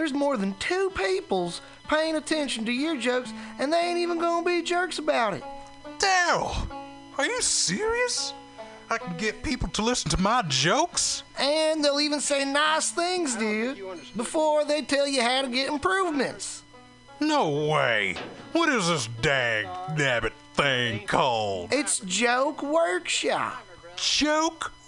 There's more than two peoples paying attention to your jokes, and they ain't even gonna be jerks about it. Daryl, are you serious? I can get people to listen to my jokes? And they'll even say nice things to you before they tell you how to get improvements. No way. What is this dag nabbit thing called? It's Joke Workshop. Joke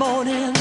Morning,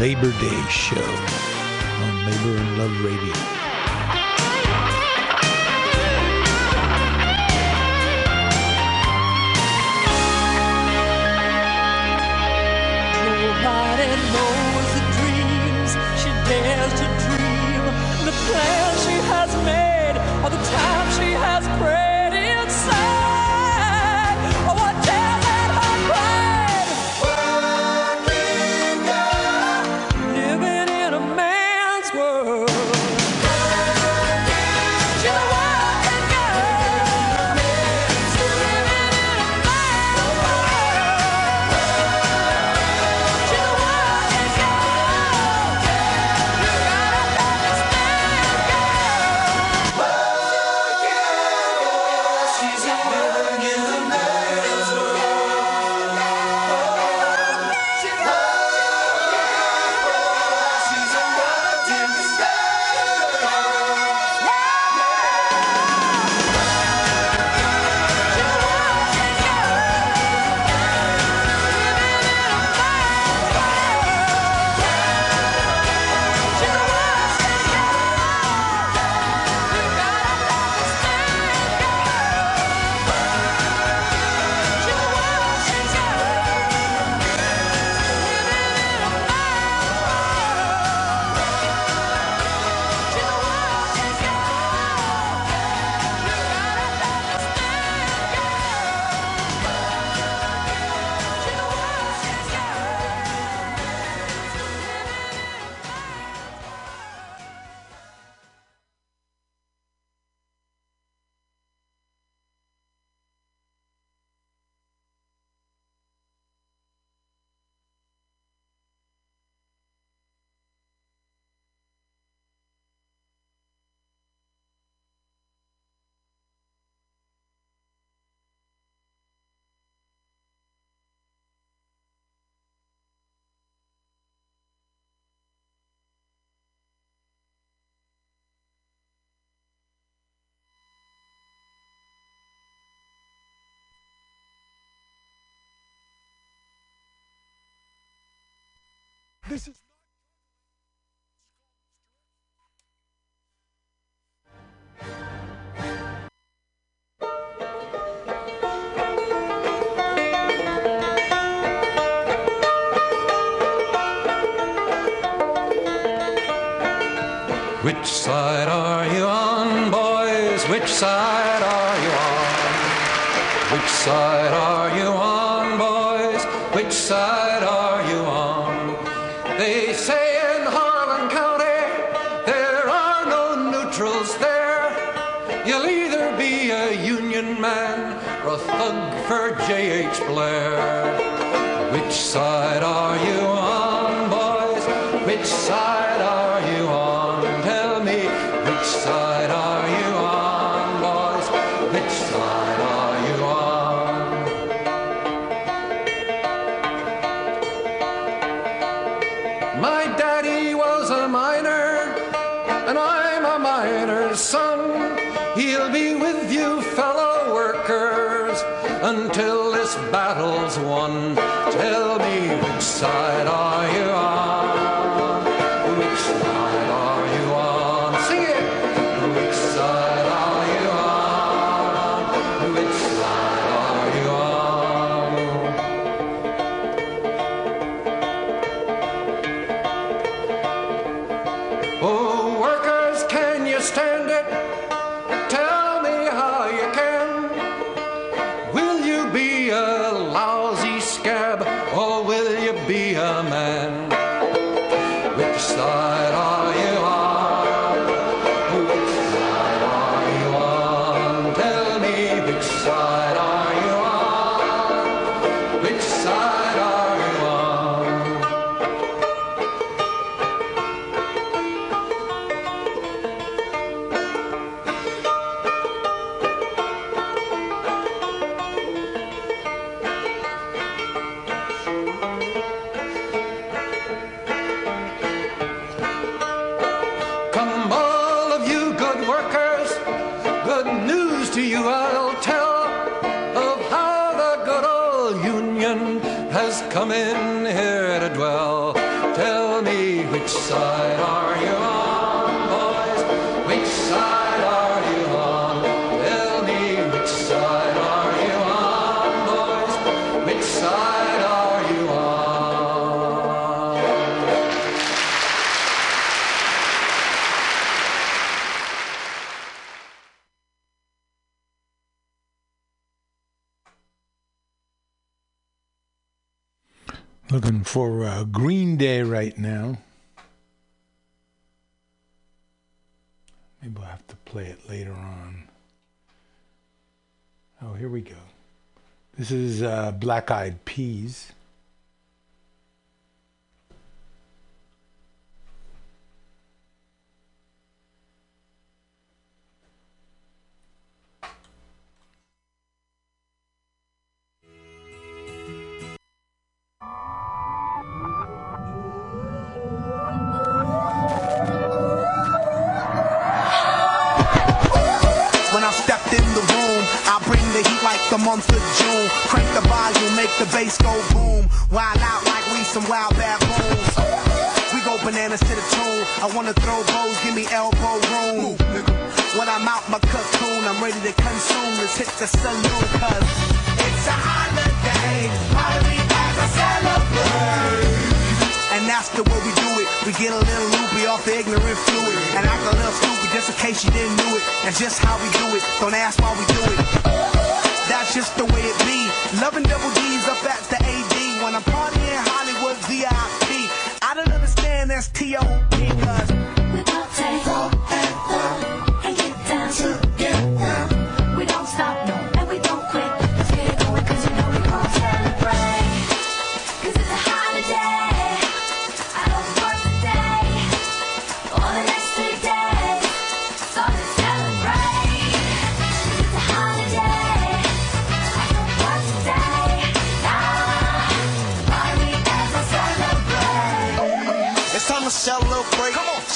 Labor Day Show on Labor and Love Radio. Nobody knows the dreams she dares to dream, the plans she has made, or the time she This is. This is uh, Black Eyed Peas. I wanna throw bows, give me elbow room. When I'm out my cocoon, I'm ready to consume. Let's hit the saloon, cuz it's a holiday. Party guys, I celebrate. And that's the way we do it. We get a little loopy off the ignorant fluid. And act a little stupid just in case you didn't do it. That's just how we do it. Don't ask why we do it. That's just the way it be. Loving double D's up at the AD. When I'm partying Hollywood VIP. I don't understand that's T.O.P. because we don't take forever and get down together. We don't stop.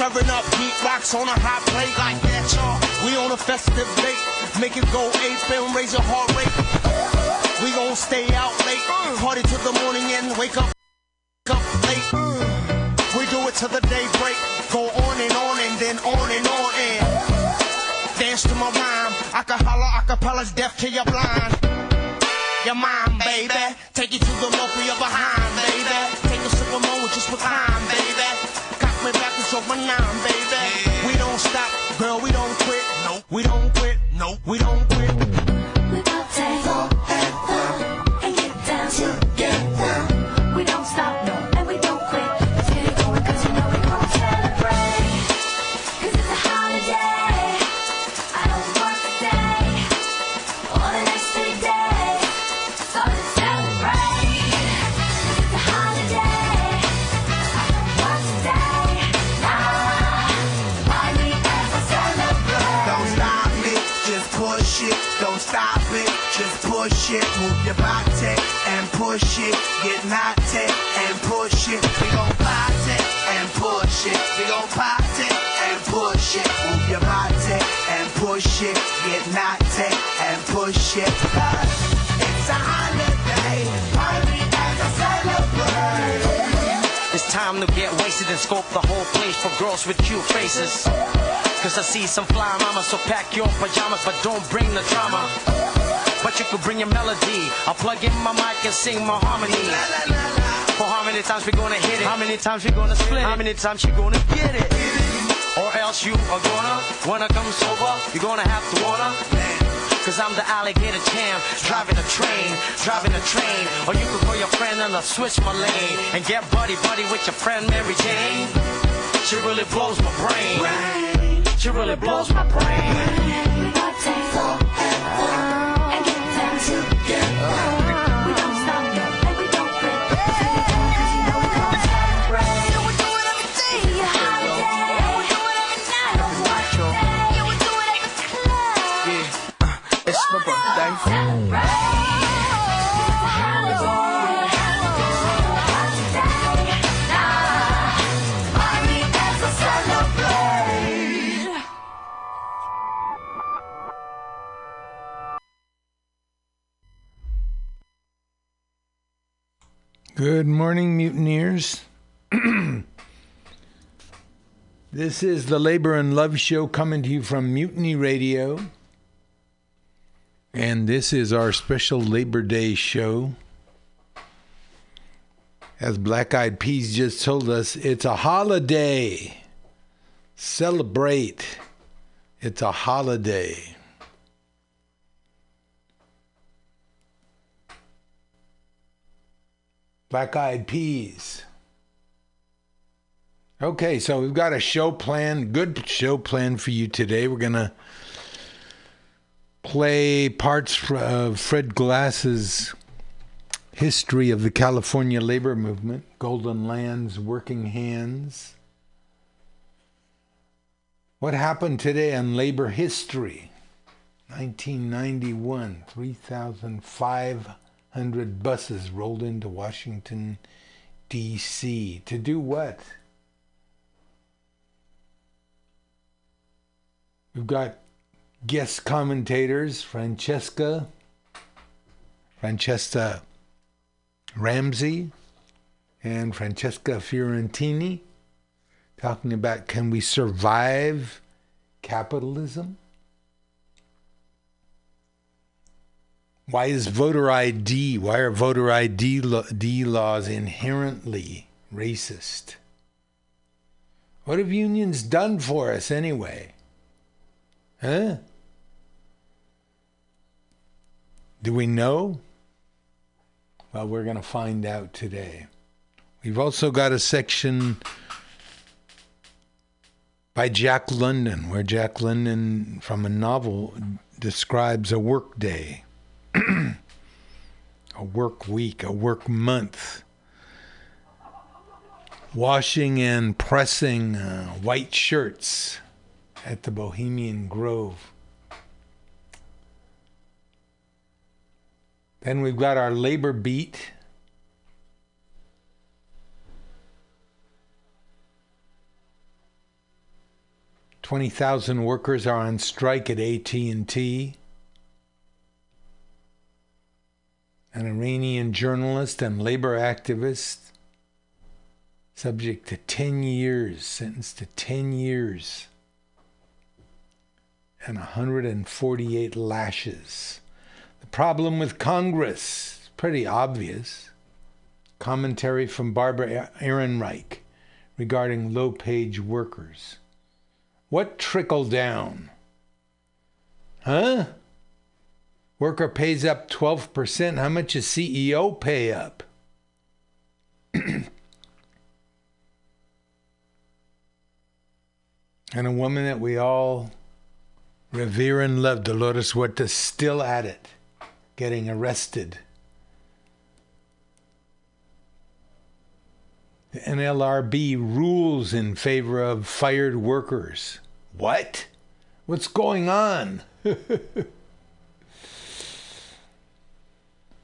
Serving up meat rocks on a hot plate like that, y'all. We on a festive date. Make it go eight, film, raise your heart rate. We gon' stay out late. Party till the morning and wake up, up late. We do it till the day break, Go on and on and then on and on and dance to my rhyme. I can holler acapellas deaf to your blind. Your mind, baby. Take you to the mopey of behind, baby. Take a sip of more, just recline. Cock me back and show my nine, baby. We don't stop, girl, we don't quit. Nope. We don't quit. Nope. We don't quit. We gon' take forever and get down together. We don't stop, push it. Move your body and push it. Get naughty and push it. We gon' party and push it. We gon' party and push it. Move your body and push it. Get naughty and push it. 'Cause it's a holiday. Party and celebrate. It's time to get wasted and scope the whole place for girls with cute faces. Cause I see some fly mamas, so pack your pajamas, but don't bring the drama. But you could bring your melody. I'll plug in my mic and sing my harmony. For how many times we gonna hit it? How many times we gonna split it? How many times you gonna get it? Or else you are gonna wanna come sober. You're gonna have to wanna. Cause I'm the alligator champ, driving a train, driving a train. Or you could call your friend and I'll switch my lane and get buddy buddy with your friend Mary Jane. She really blows my brain. She really blows my brain. Good morning, mutineers. this is the Labor and Love Show coming to you from Mutiny Radio. And this is our special Labor Day show. As Black Eyed Peas just told us, it's a holiday. Celebrate. It's a holiday. Black Eyed Peas. Okay, so we've got a show plan, good show plan for you today. We're going to play parts of uh, Fred Glass's history of the California labor movement, Golden Lands, Working Hands. What happened today in labor history? 1991, 3,500 buses rolled into Washington, D.C. To do what? We've got guest commentators Francesca, Franchesca Ramsey, and Francesca Fiorentini talking about can we survive capitalism? Why is voter ID, why are voter ID lo- D laws inherently racist? What have unions done for us anyway? Huh? Do we know? Well, we're going to find out today. We've also got a section by Jack London, where Jack London, from a novel, describes a work day, a work week, a work month. Washing and pressing uh, white shirts at the Bohemian Grove. Then we've got our labor beat. Twenty thousand workers are on strike at AT and T. An Iranian journalist and labor activist subject to 10 years, sentenced to 10 years and 148 lashes. The problem with Congress is pretty obvious. Commentary from Barbara Ehrenreich regarding low page workers. What trickle down? Huh? Worker pays up 12%. How much does CEO pay up? and a woman that we all revere and love, Dolores Huerta, still at it, getting arrested. The NLRB rules in favor of fired workers. What? What's going on?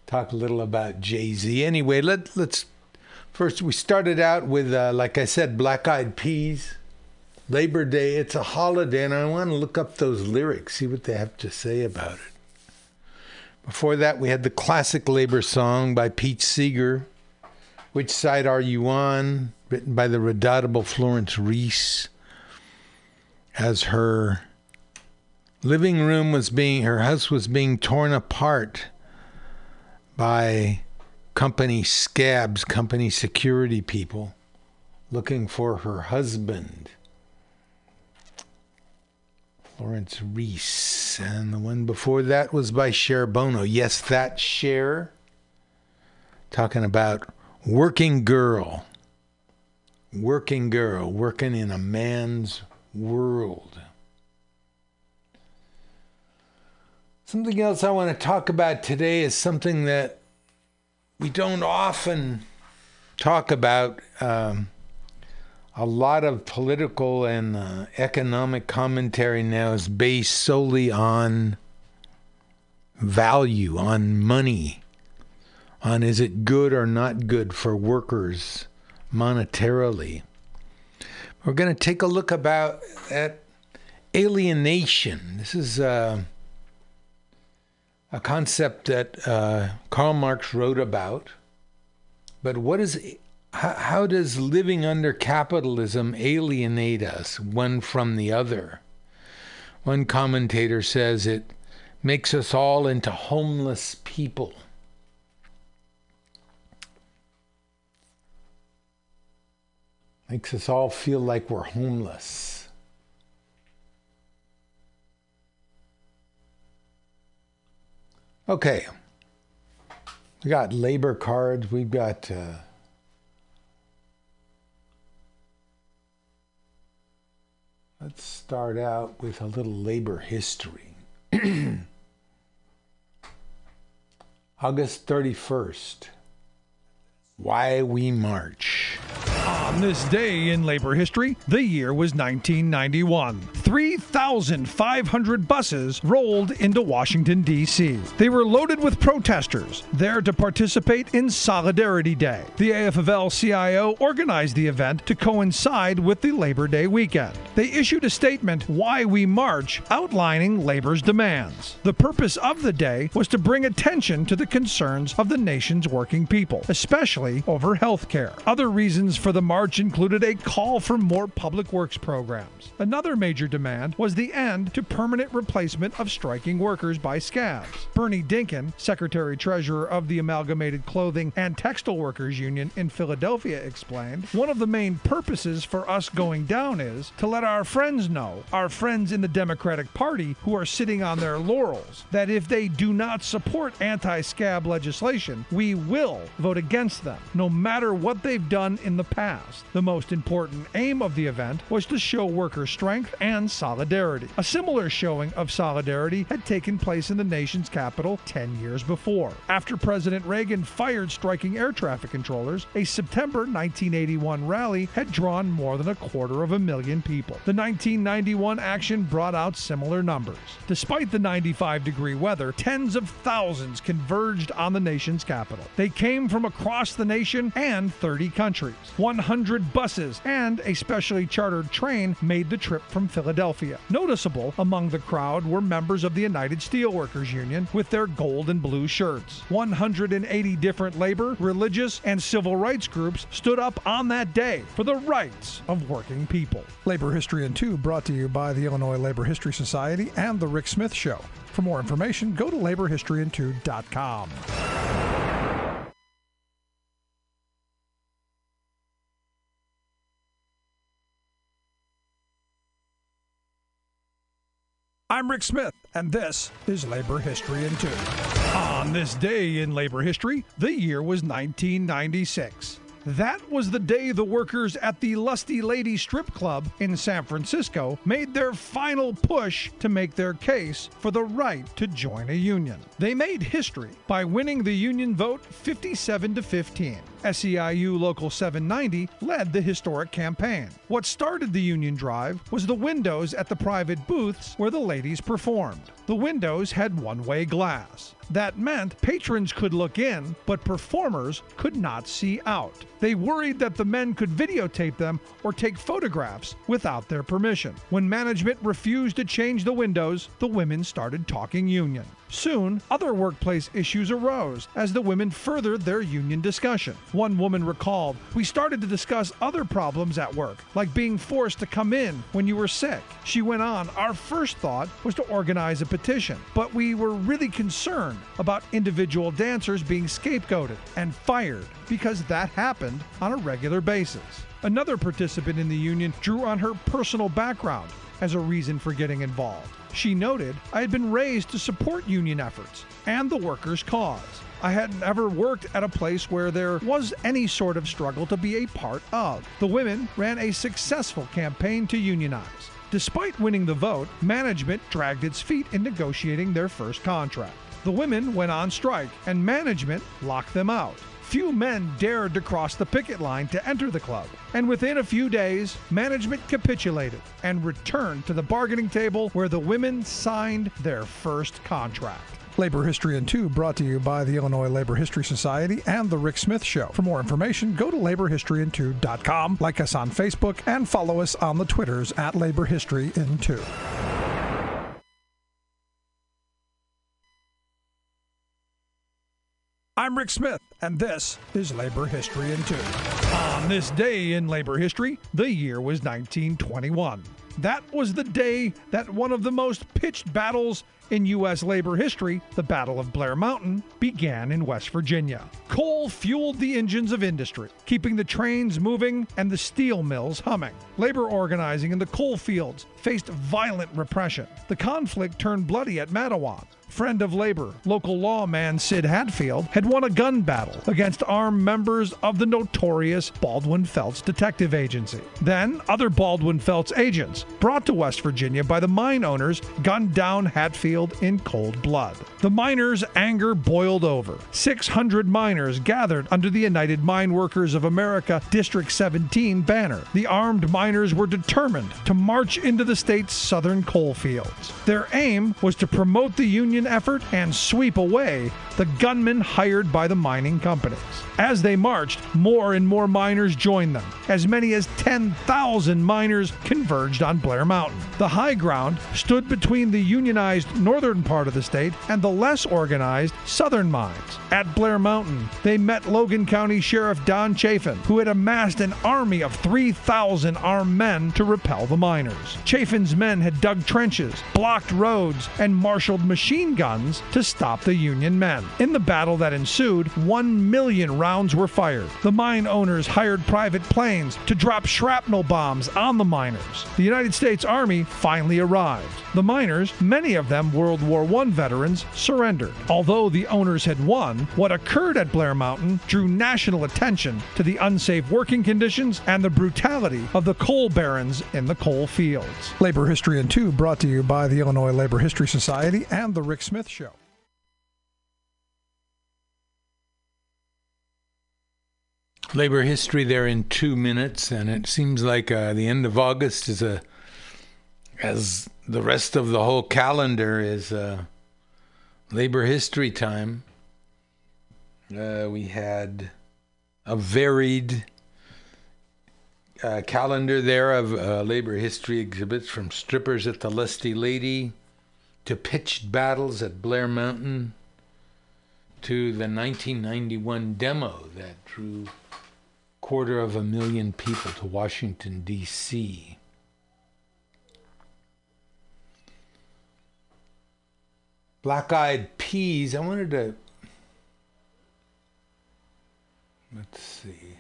Talk a little about Jay Z. Anyway, let, let's first, we started out with, uh, like I said, Black Eyed Peas. Labor Day, it's a holiday, and I want to look up those lyrics, see what they have to say about it. Before that, we had the classic labor song by Pete Seeger, Which Side Are You On? written by the redoubtable Florence Reese. As her living room was being, her house was being torn apart by company scabs, company security people looking for her husband. Florence Reese. And the one before that was by Cher Bono. Yes, that Cher. Talking about working girl. Working girl, working in a man's world. Something else I want to talk about today is something that we don't often talk about. Um, a lot of political and uh, economic commentary now is based solely on value, on money, on is it good or not good for workers monetarily. We're going to take a look about at alienation. This is uh, a concept that uh, Karl Marx wrote about. But what is how, how does living under capitalism alienate us one from the other? One commentator says it makes us all into homeless people. Makes us all feel like we're homeless. Okay. We got labor cards. We've got. Uh, Let's start out with a little labor history. August 31st. Why we march. On this day in labor history, the year was 1991. 3,500 buses rolled into Washington, D.C. They were loaded with protesters, there to participate in Solidarity Day. The AFL CIO organized the event to coincide with the Labor Day weekend. They issued a statement, Why We March, outlining labor's demands. The purpose of the day was to bring attention to the concerns of the nation's working people, especially over health care. Other reasons for the march included a call for more public works programs. Another major demand was the end to permanent replacement of striking workers by scabs. Bernie Dinkin, Secretary Treasurer of the Amalgamated Clothing and Textile Workers Union in Philadelphia, explained One of the main purposes for us going down is to let our friends know, our friends in the Democratic Party who are sitting on their laurels, that if they do not support anti scab legislation, we will vote against them, no matter what they've done in the past. The most important aim of the event was to show worker strength and solidarity. A similar showing of solidarity had taken place in the nation's capital 10 years before. After President Reagan fired striking air traffic controllers, a September 1981 rally had drawn more than a quarter of a million people. The 1991 action brought out similar numbers. Despite the 95 degree weather, tens of thousands converged on the nation's capital. They came from across the nation and 30 countries. 100 buses and a specially chartered train made the trip from Philadelphia. Philadelphia. Noticeable among the crowd were members of the United Steelworkers Union with their gold and blue shirts. 180 different labor, religious, and civil rights groups stood up on that day for the rights of working people. Labor History in 2 brought to you by the Illinois Labor History Society and The Rick Smith Show. For more information, go to laborhistoryin2.com. I'm Rick Smith, and this is Labor History in Two. On this day in labor history, the year was 1996. That was the day the workers at the Lusty Lady Strip Club in San Francisco made their final push to make their case for the right to join a union. They made history by winning the union vote 57 to 15. SEIU Local 790 led the historic campaign. What started the union drive was the windows at the private booths where the ladies performed. The windows had one way glass. That meant patrons could look in, but performers could not see out. They worried that the men could videotape them or take photographs without their permission. When management refused to change the windows, the women started talking union. Soon, other workplace issues arose as the women furthered their union discussion. One woman recalled, We started to discuss other problems at work, like being forced to come in when you were sick. She went on, Our first thought was to organize a petition, but we were really concerned about individual dancers being scapegoated and fired because that happened on a regular basis. Another participant in the union drew on her personal background as a reason for getting involved. She noted, I had been raised to support union efforts and the workers' cause. I hadn't ever worked at a place where there was any sort of struggle to be a part of. The women ran a successful campaign to unionize. Despite winning the vote, management dragged its feet in negotiating their first contract. The women went on strike, and management locked them out. Few men dared to cross the picket line to enter the club, and within a few days, management capitulated and returned to the bargaining table where the women signed their first contract. Labor History in 2 brought to you by the Illinois Labor History Society and The Rick Smith Show. For more information, go to laborhistoryin2.com, like us on Facebook, and follow us on the Twitters at Labor History in 2. I'm Rick Smith, and this is Labor History in 2. On this day in labor history, the year was 1921. That was the day that one of the most pitched battles in U.S. labor history, the Battle of Blair Mountain, began in West Virginia. Coal fueled the engines of industry, keeping the trains moving and the steel mills humming. Labor organizing in the coal fields faced violent repression. The conflict turned bloody at Matewan. Friend of labor, local lawman Sid Hatfield, had won a gun battle against armed members of the notorious Baldwin Felts Detective Agency. Then, other Baldwin Felts agents, brought to West Virginia by the mine owners, gunned down Hatfield in cold blood. The miners' anger boiled over. 600 miners gathered under the United Mine Workers of America District 17 banner. The armed miners were determined to march into the state's southern coal fields. Their aim was to promote the Union effort and sweep away the gunmen hired by the mining companies. As they marched, more and more miners joined them. As many as 10,000 miners converged on Blair Mountain. The high ground stood between the unionized northern part of the state and the less organized southern mines. At Blair Mountain, they met Logan County Sheriff Don Chafin, who had amassed an army of 3,000 armed men to repel the miners. Chafin's men had dug trenches, blocked roads, and marshaled machine guns to stop the Union men. In the battle that ensued, one million rounds were fired. The mine owners hired private planes to drop shrapnel bombs on the miners. The United States Army finally arrived. The miners, many of them World War I veterans, surrendered. Although the owners had won, what occurred at Blair Mountain drew national attention to the unsafe working conditions and the brutality of the coal barons in the coal fields. Labor History in 2 brought to you by the Illinois Labor History Society and The Rick Smith Show. Labor history there in two minutes, and it seems like uh, the end of August is a, as the rest of the whole calendar is uh, labor history time. Uh, we had a varied uh, calendar there of uh, labor history exhibits from strippers at the Lusty Lady to pitched battles at Blair Mountain to the 1991 demo that drew quarter of a million people to Washington D.C. Black Eyed Peas. I wanted to. Let's see.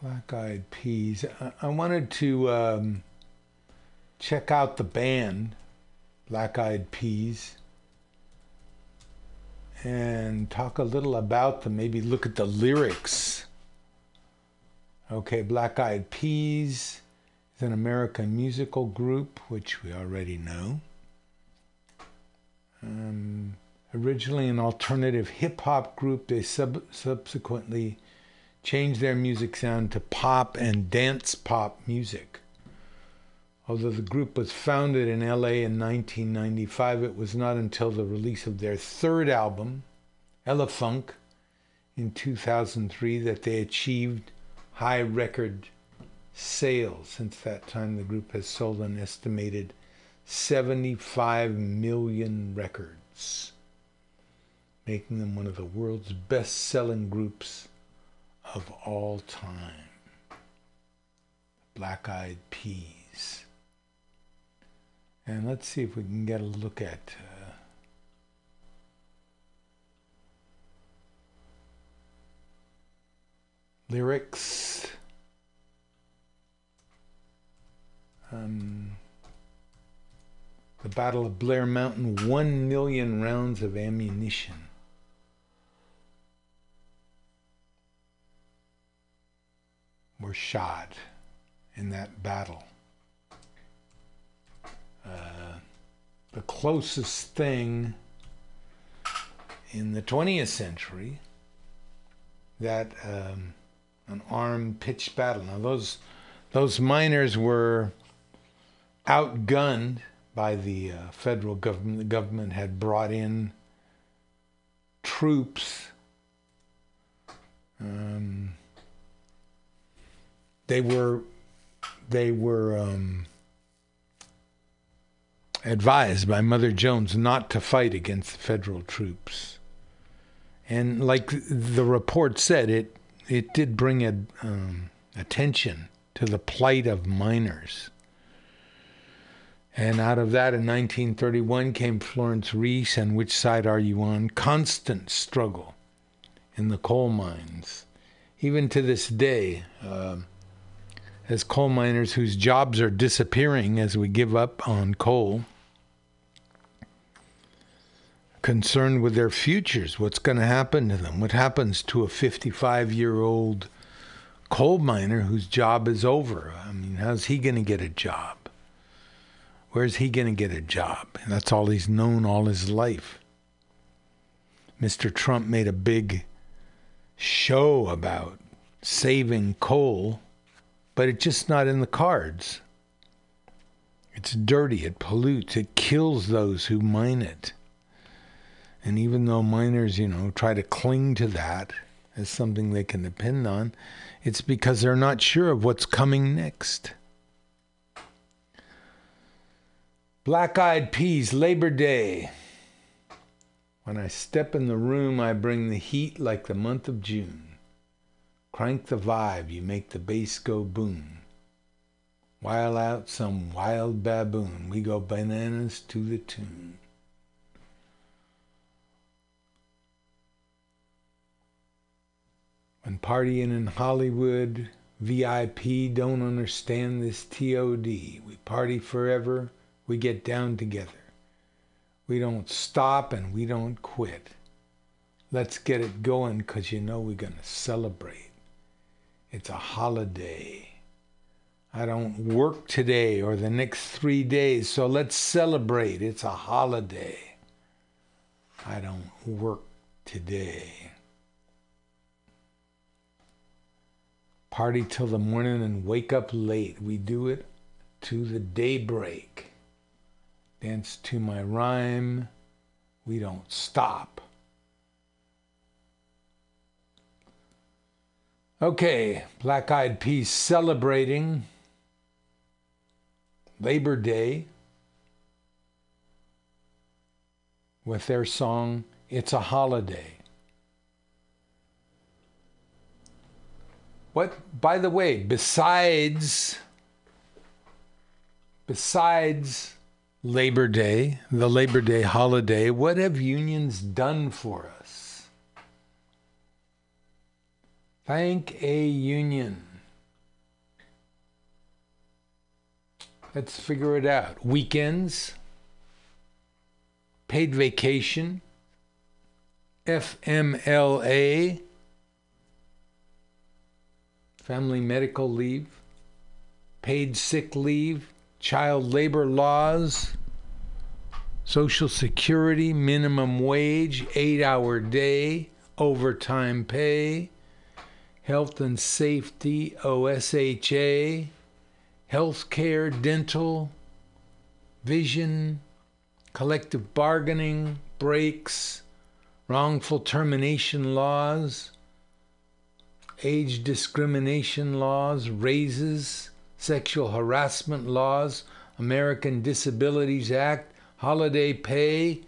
Black Eyed Peas. I, I wanted to um, check out the band, Black Eyed Peas, and talk a little about them. Maybe look at the lyrics. Okay, Black Eyed Peas is an American musical group, which we already know. Um, originally an alternative hip hop group, they sub- subsequently changed their music sound to pop and dance pop music. Although the group was founded in LA in 1995, it was not until the release of their third album, Elephunk, in 2003 that they achieved high record sales. Since that time, the group has sold an estimated 75 million records, making them one of the world's best selling groups of all time. Black Eyed Peas. And let's see if we can get a look at. Uh, lyrics. Um, the Battle of Blair Mountain, one million rounds of ammunition. Were shot in that battle. Uh, the closest thing in the 20th century that um, an armed pitched battle. Now those those miners were outgunned by the uh, federal government. The government had brought in troops. Um, they were they were um, advised by Mother Jones not to fight against federal troops. And like the report said, it it did bring a, um, attention to the plight of miners. And out of that, in 1931, came Florence Reese and Which Side Are You On? Constant struggle in the coal mines. Even to this day, uh, as coal miners whose jobs are disappearing as we give up on coal, concerned with their futures, what's going to happen to them, what happens to a 55 year old coal miner whose job is over. I mean, how's he going to get a job? Where's he going to get a job? And that's all he's known all his life. Mr. Trump made a big show about saving coal, but it's just not in the cards. It's dirty, it pollutes, it kills those who mine it. And even though miners, you know, try to cling to that as something they can depend on, it's because they're not sure of what's coming next. Black Eyed Peas, Labor Day. When I step in the room, I bring the heat like the month of June. Crank the vibe, you make the bass go boom. While out some wild baboon, we go bananas to the tune. When partying in Hollywood, VIP don't understand this TOD. We party forever, we get down together. We don't stop and we don't quit. Let's get it going because you know we're going to celebrate. It's a holiday. I don't work today or the next three days, so let's celebrate. It's a holiday. I don't work today. Party till the morning and wake up late. We do it to the daybreak. Dance to my rhyme. We don't stop. Okay, Black Eyed Peas celebrating Labor Day with their song It's a Holiday. What by the way, besides besides Labor Day, the Labor Day holiday, what have unions done for us? Thank a union. Let's figure it out. Weekends, paid vacation, FMLA, family medical leave, paid sick leave, child labor laws, Social Security, minimum wage, eight hour day, overtime pay, health and safety, OSHA, healthcare, dental, vision, collective bargaining, breaks, wrongful termination laws, age discrimination laws, raises, sexual harassment laws, American Disabilities Act, holiday pay,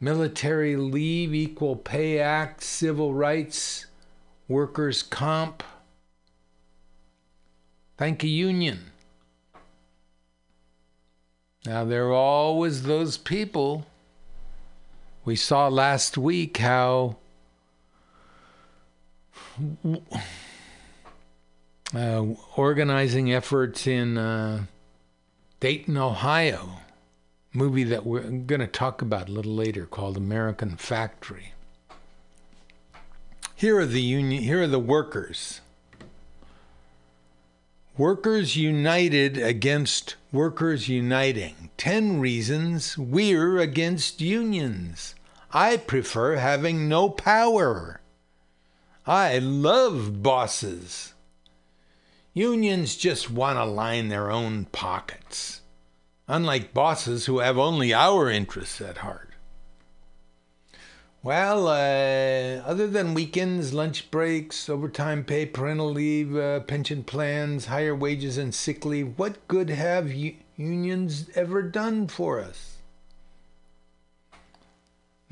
military leave, Equal Pay Act, civil rights, workers' comp. Thank a union. Now, there are always those people. We saw last week how uh, organizing efforts in uh, Dayton, Ohio, movie that we're going to talk about a little later called American Factory. Here are the union. Here are the workers. Workers united against workers uniting. 10 reasons we're against unions. I prefer having no power. I love bosses. Unions just want to line their own pockets, unlike bosses who have only our interests at heart. Well, uh, other than weekends, lunch breaks, overtime pay, parental leave, uh, pension plans, higher wages, and sick leave, what good have u- unions ever done for us?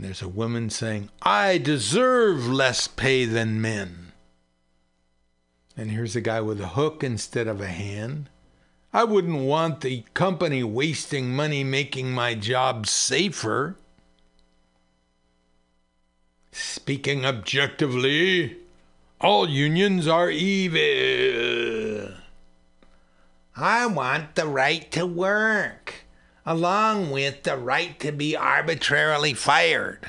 And there's a woman saying, I deserve less pay than men. And here's a guy with a hook instead of a hand. I wouldn't want the company wasting money making my job safer. Speaking objectively, all unions are evil. I want the right to work, along with the right to be arbitrarily fired.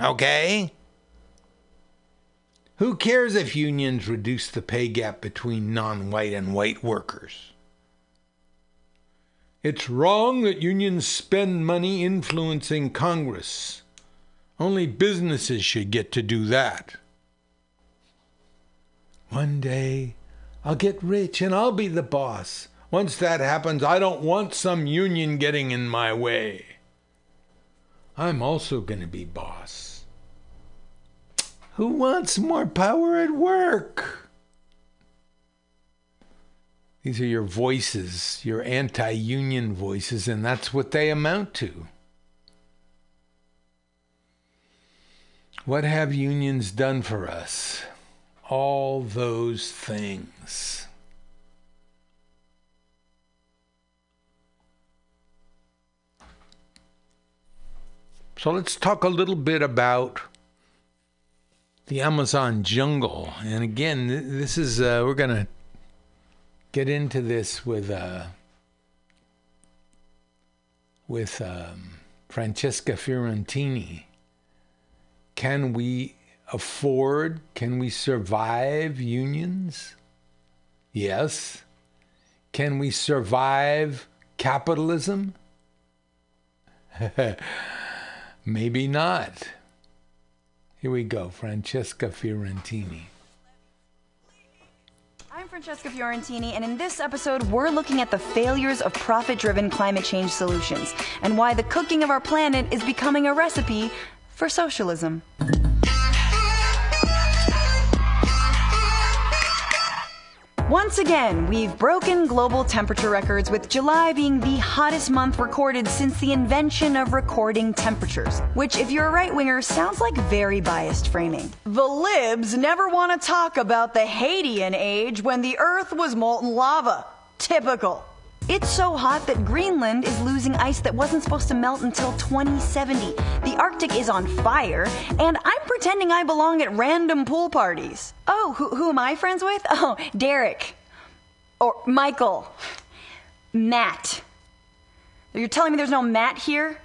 Okay? Who cares if unions reduce the pay gap between non white and white workers? It's wrong that unions spend money influencing Congress. Only businesses should get to do that. One day, I'll get rich and I'll be the boss. Once that happens, I don't want some union getting in my way. I'm also going to be boss. Who wants more power at work? These are your voices, your anti union voices, and that's what they amount to. What have unions done for us? All those things. So let's talk a little bit about the Amazon jungle. And again, this is, uh, we're going to get into this with, uh, with um, Francesca Fiorentini. Can we afford, can we survive unions? Yes. Can we survive capitalism? Maybe not. Here we go, Francesca Fiorentini. I'm Francesca Fiorentini, and in this episode, we're looking at the failures of profit driven climate change solutions and why the cooking of our planet is becoming a recipe for socialism. Once again, we've broken global temperature records, with July being the hottest month recorded since the invention of recording temperatures. Which, if you're a right winger, sounds like very biased framing. The libs never want to talk about the Hadean age when the Earth was molten lava. Typical. It's so hot that Greenland is losing ice that wasn't supposed to melt until 2070. The Arctic is on fire, and I'm pretending I belong at random pool parties. Oh, who, who am I friends with? Oh, Derek. Or Michael. Matt. You're telling me there's no Matt here?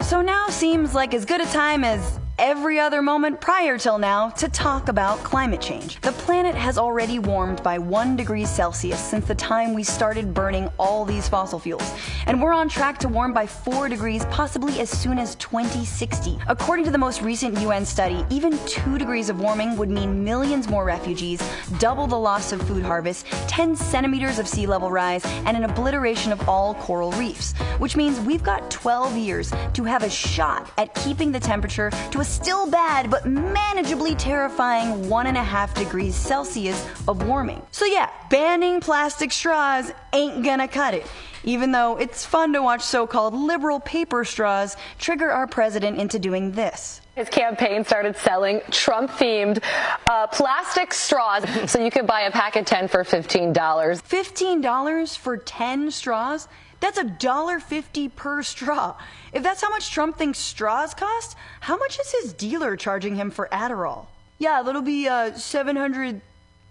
So now seems like as good a time as every other moment prior till now to talk about climate change. The planet has already warmed by 1 degree Celsius since the time we started burning all these fossil fuels, and we're on track to warm by 4 degrees possibly as soon as 2060. According to the most recent UN study, even 2 degrees of warming would mean millions more refugees, double the loss of food harvests, 10 centimeters of sea level rise, and an obliteration of all coral reefs, which means we've got 12 years to have a shot at keeping the temperature to a still bad but manageably terrifying 1.5 degrees Celsius of warming. So, yeah, banning plastic straws ain't gonna cut it. Even though it's fun to watch so called liberal paper straws trigger our president into doing this. His campaign started selling Trump themed uh, plastic straws. so you could buy a pack of 10 for $15. $15 for 10 straws? That's a dollar fifty per straw. If that's how much Trump thinks straws cost, how much is his dealer charging him for Adderall? Yeah, that'll be uh, seven hundred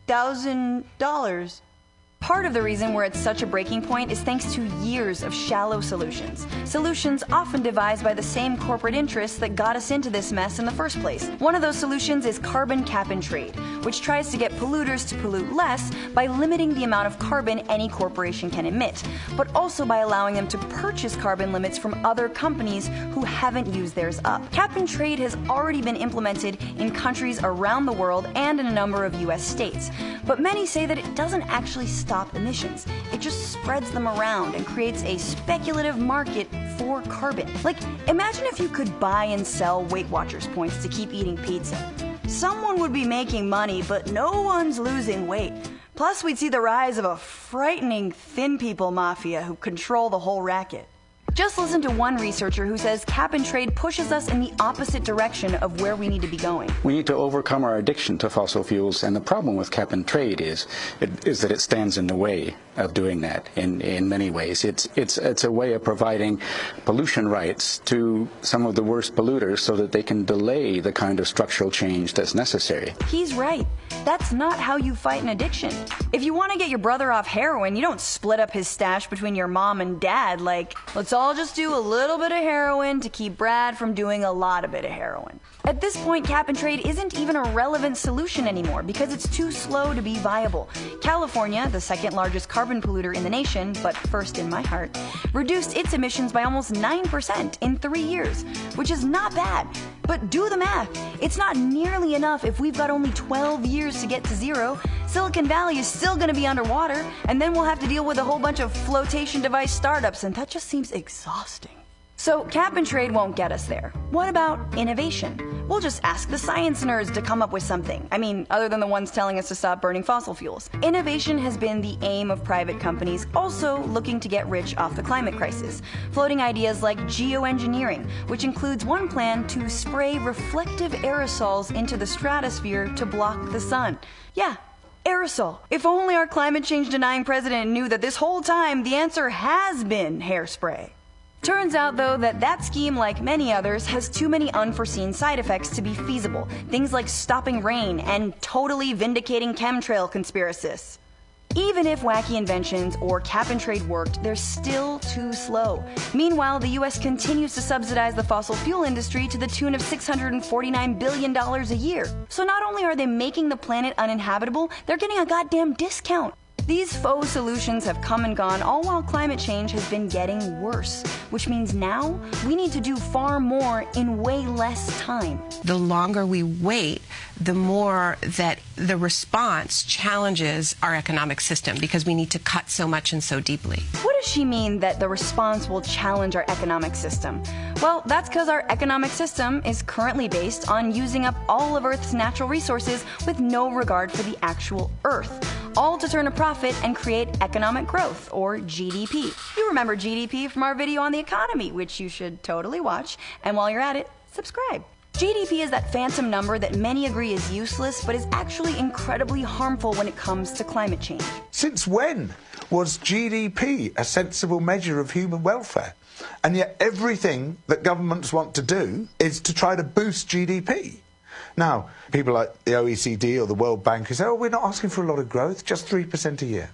thousand dollars. Part of the reason we're at such a breaking point is thanks to years of shallow solutions. Solutions often devised by the same corporate interests that got us into this mess in the first place. One of those solutions is carbon cap and trade, which tries to get polluters to pollute less by limiting the amount of carbon any corporation can emit, but also by allowing them to purchase carbon limits from other companies who haven't used theirs up. Cap and trade has already been implemented in countries around the world and in a number of US states, but many say that it doesn't actually stop emissions. It just spreads them around and creates a speculative market for carbon. Like, imagine if you could buy and sell Weight Watchers points to keep eating pizza. Someone would be making money, but no one's losing weight. Plus, we'd see the rise of a frightening thin people mafia who control the whole racket. Just listen to one researcher who says cap and trade pushes us in the opposite direction of where we need to be going. We need to overcome our addiction to fossil fuels, and the problem with cap and trade is it, is that it stands in the way of doing that in, in many ways. It's, it's, it's a way of providing pollution rights to some of the worst polluters so that they can delay the kind of structural change that's necessary. He's right. That's not how you fight an addiction. If you want to get your brother off heroin, you don't split up his stash between your mom and dad like, let's all just do a little bit of heroin to keep Brad from doing a lot of bit of heroin. At this point, cap and trade isn't even a relevant solution anymore because it's too slow to be viable. California, the second largest carbon polluter in the nation, but first in my heart, reduced its emissions by almost 9% in three years, which is not bad. But do the math. It's not nearly enough if we've got only 12 years to get to zero. Silicon Valley is still going to be underwater, and then we'll have to deal with a whole bunch of flotation device startups, and that just seems exhausting. So, cap and trade won't get us there. What about innovation? We'll just ask the science nerds to come up with something. I mean, other than the ones telling us to stop burning fossil fuels. Innovation has been the aim of private companies also looking to get rich off the climate crisis, floating ideas like geoengineering, which includes one plan to spray reflective aerosols into the stratosphere to block the sun. Yeah, aerosol. If only our climate change denying president knew that this whole time the answer has been hairspray. Turns out, though, that that scheme, like many others, has too many unforeseen side effects to be feasible. Things like stopping rain and totally vindicating chemtrail conspiracists. Even if wacky inventions or cap and trade worked, they're still too slow. Meanwhile, the US continues to subsidize the fossil fuel industry to the tune of $649 billion a year. So not only are they making the planet uninhabitable, they're getting a goddamn discount. These faux solutions have come and gone, all while climate change has been getting worse, which means now we need to do far more in way less time. The longer we wait, the more that the response challenges our economic system because we need to cut so much and so deeply. What does she mean that the response will challenge our economic system? Well, that's because our economic system is currently based on using up all of Earth's natural resources with no regard for the actual Earth. All to turn a profit and create economic growth, or GDP. You remember GDP from our video on the economy, which you should totally watch, and while you're at it, subscribe. GDP is that phantom number that many agree is useless, but is actually incredibly harmful when it comes to climate change. Since when was GDP a sensible measure of human welfare? And yet, everything that governments want to do is to try to boost GDP. Now, people like the OECD or the World Bank who say, oh, we're not asking for a lot of growth, just 3% a year.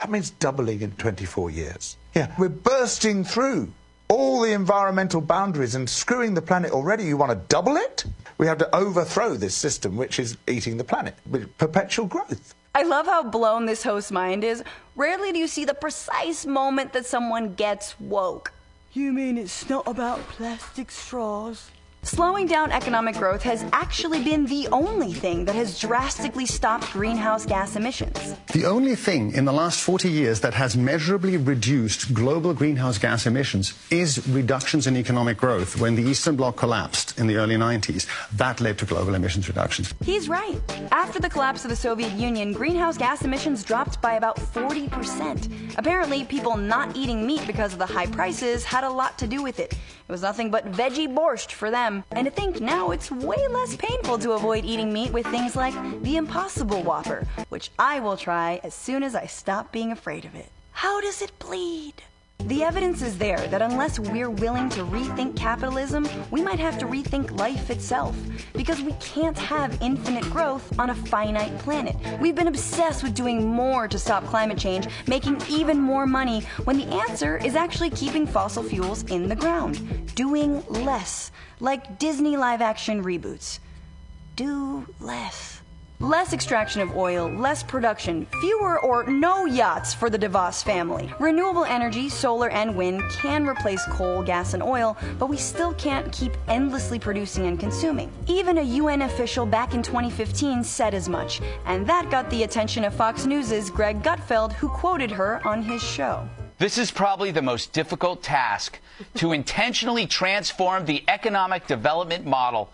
That means doubling in 24 years. Yeah, we're bursting through all the environmental boundaries and screwing the planet already. You want to double it? We have to overthrow this system which is eating the planet with perpetual growth. I love how blown this host's mind is. Rarely do you see the precise moment that someone gets woke. You mean it's not about plastic straws? Slowing down economic growth has actually been the only thing that has drastically stopped greenhouse gas emissions. The only thing in the last 40 years that has measurably reduced global greenhouse gas emissions is reductions in economic growth. When the Eastern Bloc collapsed in the early 90s, that led to global emissions reductions. He's right. After the collapse of the Soviet Union, greenhouse gas emissions dropped by about 40%. Apparently, people not eating meat because of the high prices had a lot to do with it. It was nothing but veggie borscht for them. And to think now it's way less painful to avoid eating meat with things like the Impossible Whopper, which I will try as soon as I stop being afraid of it. How does it bleed? The evidence is there that unless we're willing to rethink capitalism, we might have to rethink life itself. Because we can't have infinite growth on a finite planet. We've been obsessed with doing more to stop climate change, making even more money, when the answer is actually keeping fossil fuels in the ground. Doing less. Like Disney live action reboots. Do less. Less extraction of oil, less production, fewer or no yachts for the DeVos family. Renewable energy, solar and wind, can replace coal, gas, and oil, but we still can't keep endlessly producing and consuming. Even a UN official back in 2015 said as much, and that got the attention of Fox News' Greg Gutfeld, who quoted her on his show. This is probably the most difficult task to intentionally transform the economic development model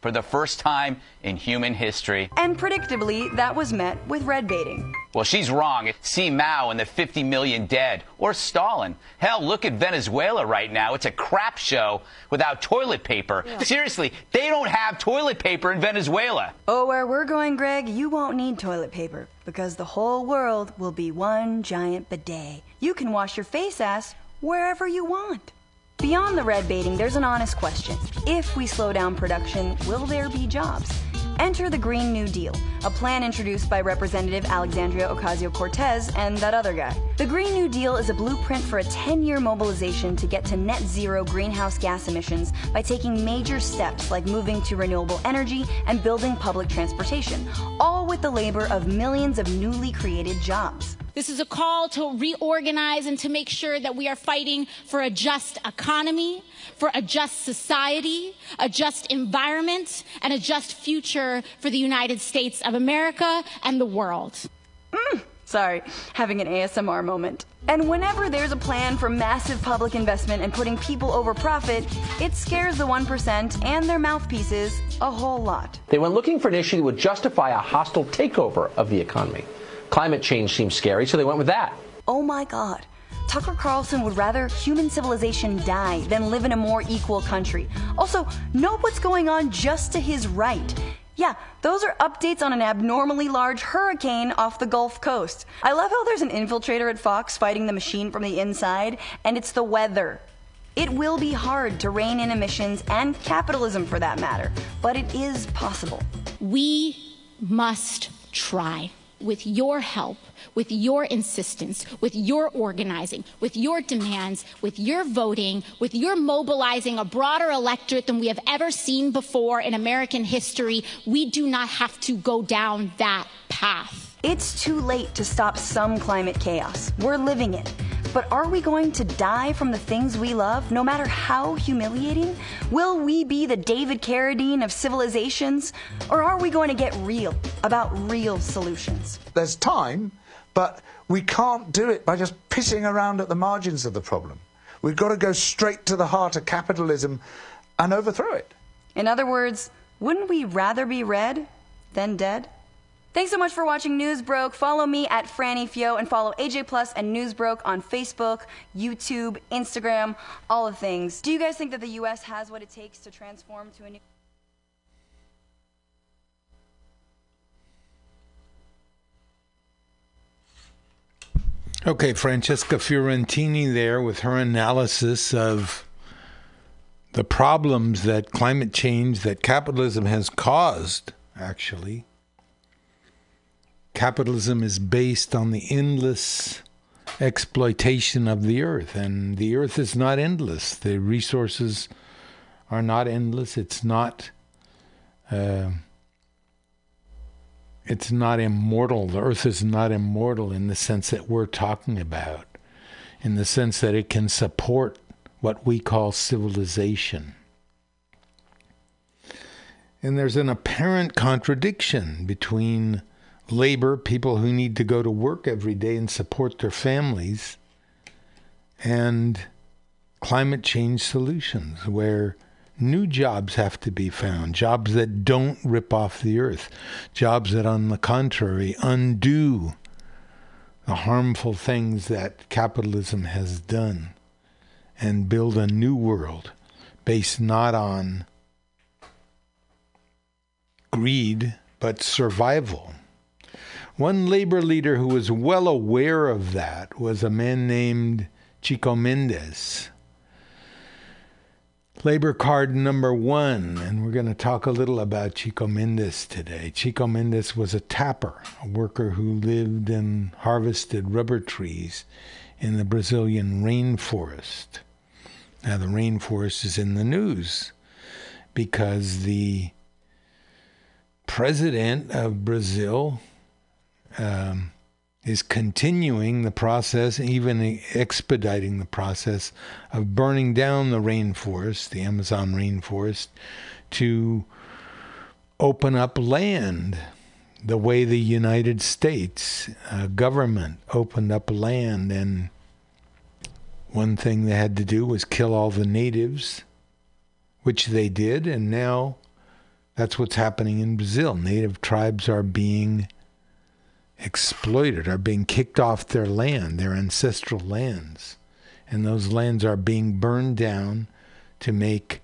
for the first time in human history. And predictably, that was met with red baiting. Well, she's wrong. See Mao and the 50 million dead, or Stalin. Hell, look at Venezuela right now. It's a crap show without toilet paper. Seriously, they don't have toilet paper in Venezuela. Oh, where we're going, Greg, you won't need toilet paper because the whole world will be one giant bidet. You can wash your face ass wherever you want. Beyond the red baiting, there's an honest question. If we slow down production, will there be jobs? Enter the Green New Deal, a plan introduced by Representative Alexandria Ocasio Cortez and that other guy. The Green New Deal is a blueprint for a 10 year mobilization to get to net zero greenhouse gas emissions by taking major steps like moving to renewable energy and building public transportation, all with the labor of millions of newly created jobs. This is a call to reorganize and to make sure that we are fighting for a just economy, for a just society, a just environment, and a just future for the United States of America and the world. Mm, sorry, having an ASMR moment. And whenever there's a plan for massive public investment and putting people over profit, it scares the 1% and their mouthpieces a whole lot. They went looking for an issue that would justify a hostile takeover of the economy. Climate change seems scary, so they went with that. Oh my god. Tucker Carlson would rather human civilization die than live in a more equal country. Also, note what's going on just to his right. Yeah, those are updates on an abnormally large hurricane off the Gulf Coast. I love how there's an infiltrator at Fox fighting the machine from the inside, and it's the weather. It will be hard to rein in emissions and capitalism for that matter, but it is possible. We must try. With your help, with your insistence, with your organizing, with your demands, with your voting, with your mobilizing a broader electorate than we have ever seen before in American history, we do not have to go down that path. It's too late to stop some climate chaos. We're living it. But are we going to die from the things we love, no matter how humiliating? Will we be the David Carradine of civilizations? Or are we going to get real about real solutions? There's time, but we can't do it by just pissing around at the margins of the problem. We've got to go straight to the heart of capitalism and overthrow it. In other words, wouldn't we rather be red than dead? Thanks so much for watching Newsbroke. Follow me at Franny Fio and follow AJ Plus and Newsbroke on Facebook, YouTube, Instagram, all of things. Do you guys think that the U.S. has what it takes to transform to a new? Okay, Francesca Fiorentini there with her analysis of the problems that climate change, that capitalism has caused, actually. Capitalism is based on the endless exploitation of the earth, and the earth is not endless. The resources are not endless. It's not. Uh, it's not immortal. The earth is not immortal in the sense that we're talking about, in the sense that it can support what we call civilization. And there's an apparent contradiction between labor, people who need to go to work every day and support their families, and climate change solutions, where new jobs have to be found, jobs that don't rip off the earth, jobs that, on the contrary, undo the harmful things that capitalism has done and build a new world based not on greed but survival. One labor leader who was well aware of that was a man named Chico Mendes. Labor card number one, and we're going to talk a little about Chico Mendes today. Chico Mendes was a tapper, a worker who lived and harvested rubber trees in the Brazilian rainforest. Now, the rainforest is in the news because the president of Brazil um, is continuing the process, even expediting the process of burning down the rainforest, the Amazon rainforest, to open up land the way the United States uh, government opened up land. And one thing they had to do was kill all the natives, which they did. And now that's what's happening in Brazil. Native tribes are being exploited, are being kicked off their land, their ancestral lands. And those lands are being burned down to make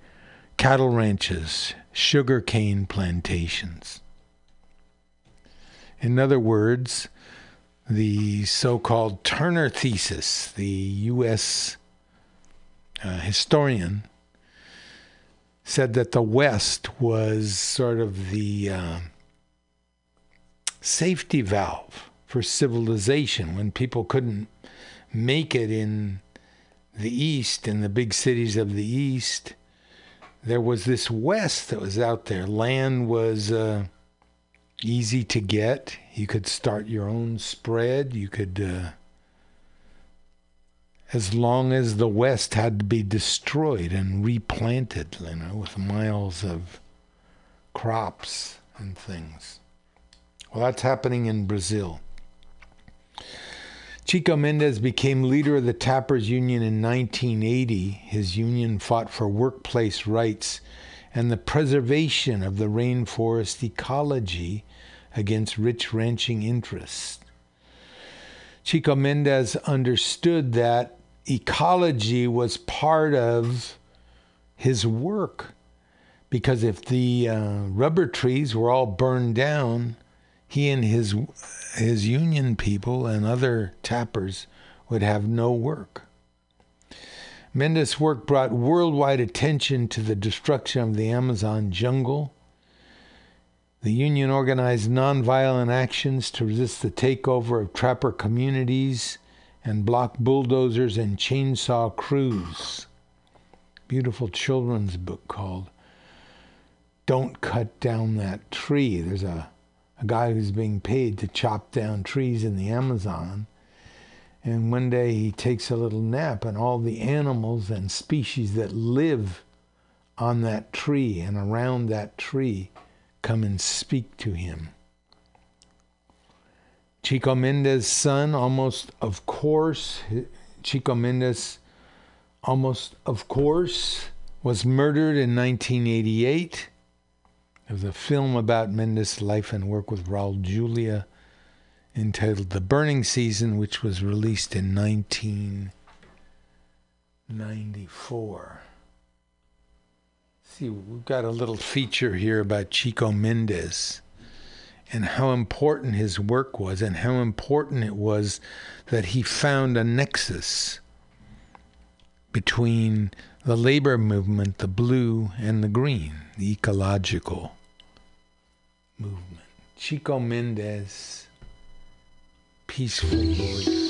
cattle ranches, sugarcane plantations. In other words, the so called Turner thesis, the U.S. Uh, historian, said that the West was sort of the. Uh, safety valve for civilization when people couldn't make it in the East, in the big cities of the East. There was this West that was out there. Land was uh, easy to get. You could start your own spread. You could, uh, as long as the West had to be destroyed and replanted, you know, with miles of crops and things. Well, that's happening in Brazil. Chico Mendes became leader of the Tappers Union in 1980. His union fought for workplace rights and the preservation of the rainforest ecology against rich ranching interests. Chico Mendes understood that ecology was part of his work because if the uh, rubber trees were all burned down, he and his his union people and other tappers would have no work. Mendes' work brought worldwide attention to the destruction of the Amazon jungle. The union organized nonviolent actions to resist the takeover of trapper communities and block bulldozers and chainsaw crews. Beautiful children's book called Don't Cut Down That Tree. There's a guy who's being paid to chop down trees in the Amazon. And one day he takes a little nap, and all the animals and species that live on that tree and around that tree come and speak to him. Chico Mendes' son, almost of course, Chico Mendes, almost of course, was murdered in 1988 There was a film about Mendes' life and work with Raul Julia entitled The Burning Season, which was released in 1994. See, we've got a little feature here about Chico Mendes and how important his work was, and how important it was that he found a nexus between the labor movement, the blue and the green, the ecological movement. Chico Mendes, peaceful voice.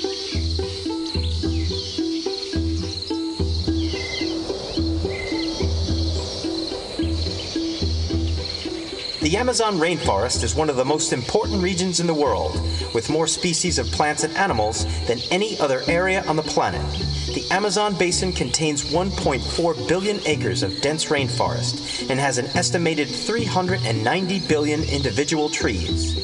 The Amazon rainforest is one of the most important regions in the world, with more species of plants and animals than any other area on the planet. The Amazon basin contains 1.4 billion acres of dense rainforest and has an estimated 390 billion individual trees.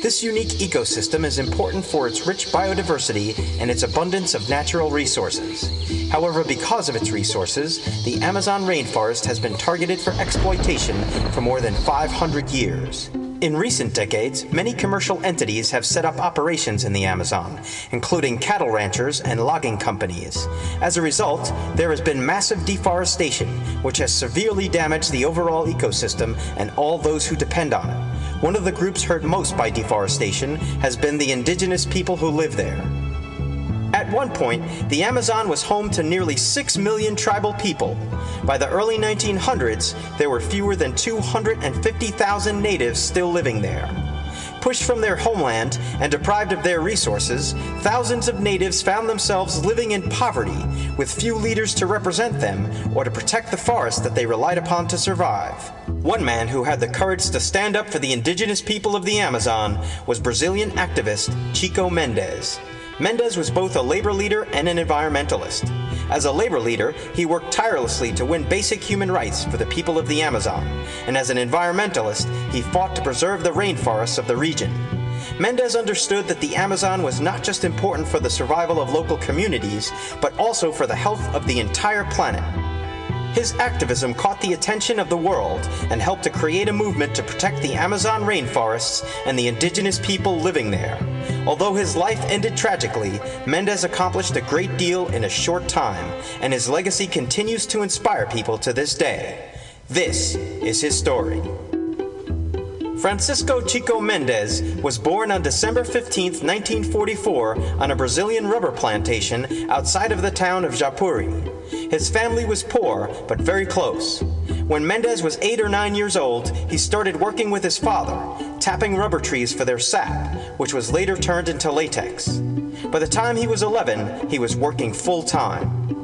This unique ecosystem is important for its rich biodiversity and its abundance of natural resources. However, because of its resources, the Amazon rainforest has been targeted for exploitation for more than 500 years. In recent decades, many commercial entities have set up operations in the Amazon, including cattle ranchers and logging companies. As a result, there has been massive deforestation, which has severely damaged the overall ecosystem and all those who depend on it. One of the groups hurt most by deforestation has been the indigenous people who live there. At one point, the Amazon was home to nearly 6 million tribal people. By the early 1900s, there were fewer than 250,000 natives still living there. Pushed from their homeland and deprived of their resources, thousands of natives found themselves living in poverty with few leaders to represent them or to protect the forest that they relied upon to survive. One man who had the courage to stand up for the indigenous people of the Amazon was Brazilian activist Chico Mendes. Mendes was both a labor leader and an environmentalist. As a labor leader, he worked tirelessly to win basic human rights for the people of the Amazon, and as an environmentalist, he fought to preserve the rainforests of the region. Mendes understood that the Amazon was not just important for the survival of local communities, but also for the health of the entire planet. His activism caught the attention of the world and helped to create a movement to protect the Amazon rainforests and the indigenous people living there. Although his life ended tragically, Mendes accomplished a great deal in a short time, and his legacy continues to inspire people to this day. This is his story. Francisco Chico Mendes was born on December 15, 1944, on a Brazilian rubber plantation outside of the town of Xapuri. His family was poor, but very close. When Mendes was eight or nine years old, he started working with his father, tapping rubber trees for their sap, which was later turned into latex. By the time he was 11, he was working full time.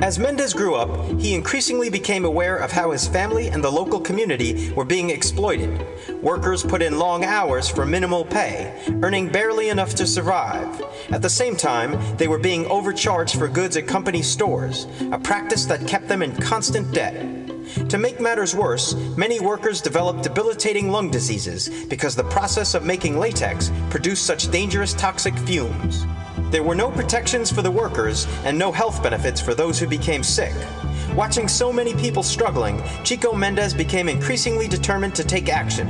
As Mendes grew up, he increasingly became aware of how his family and the local community were being exploited. Workers put in long hours for minimal pay, earning barely enough to survive. At the same time, they were being overcharged for goods at company stores, a practice that kept them in constant debt. To make matters worse, many workers developed debilitating lung diseases because the process of making latex produced such dangerous toxic fumes. There were no protections for the workers and no health benefits for those who became sick. Watching so many people struggling, Chico Mendes became increasingly determined to take action.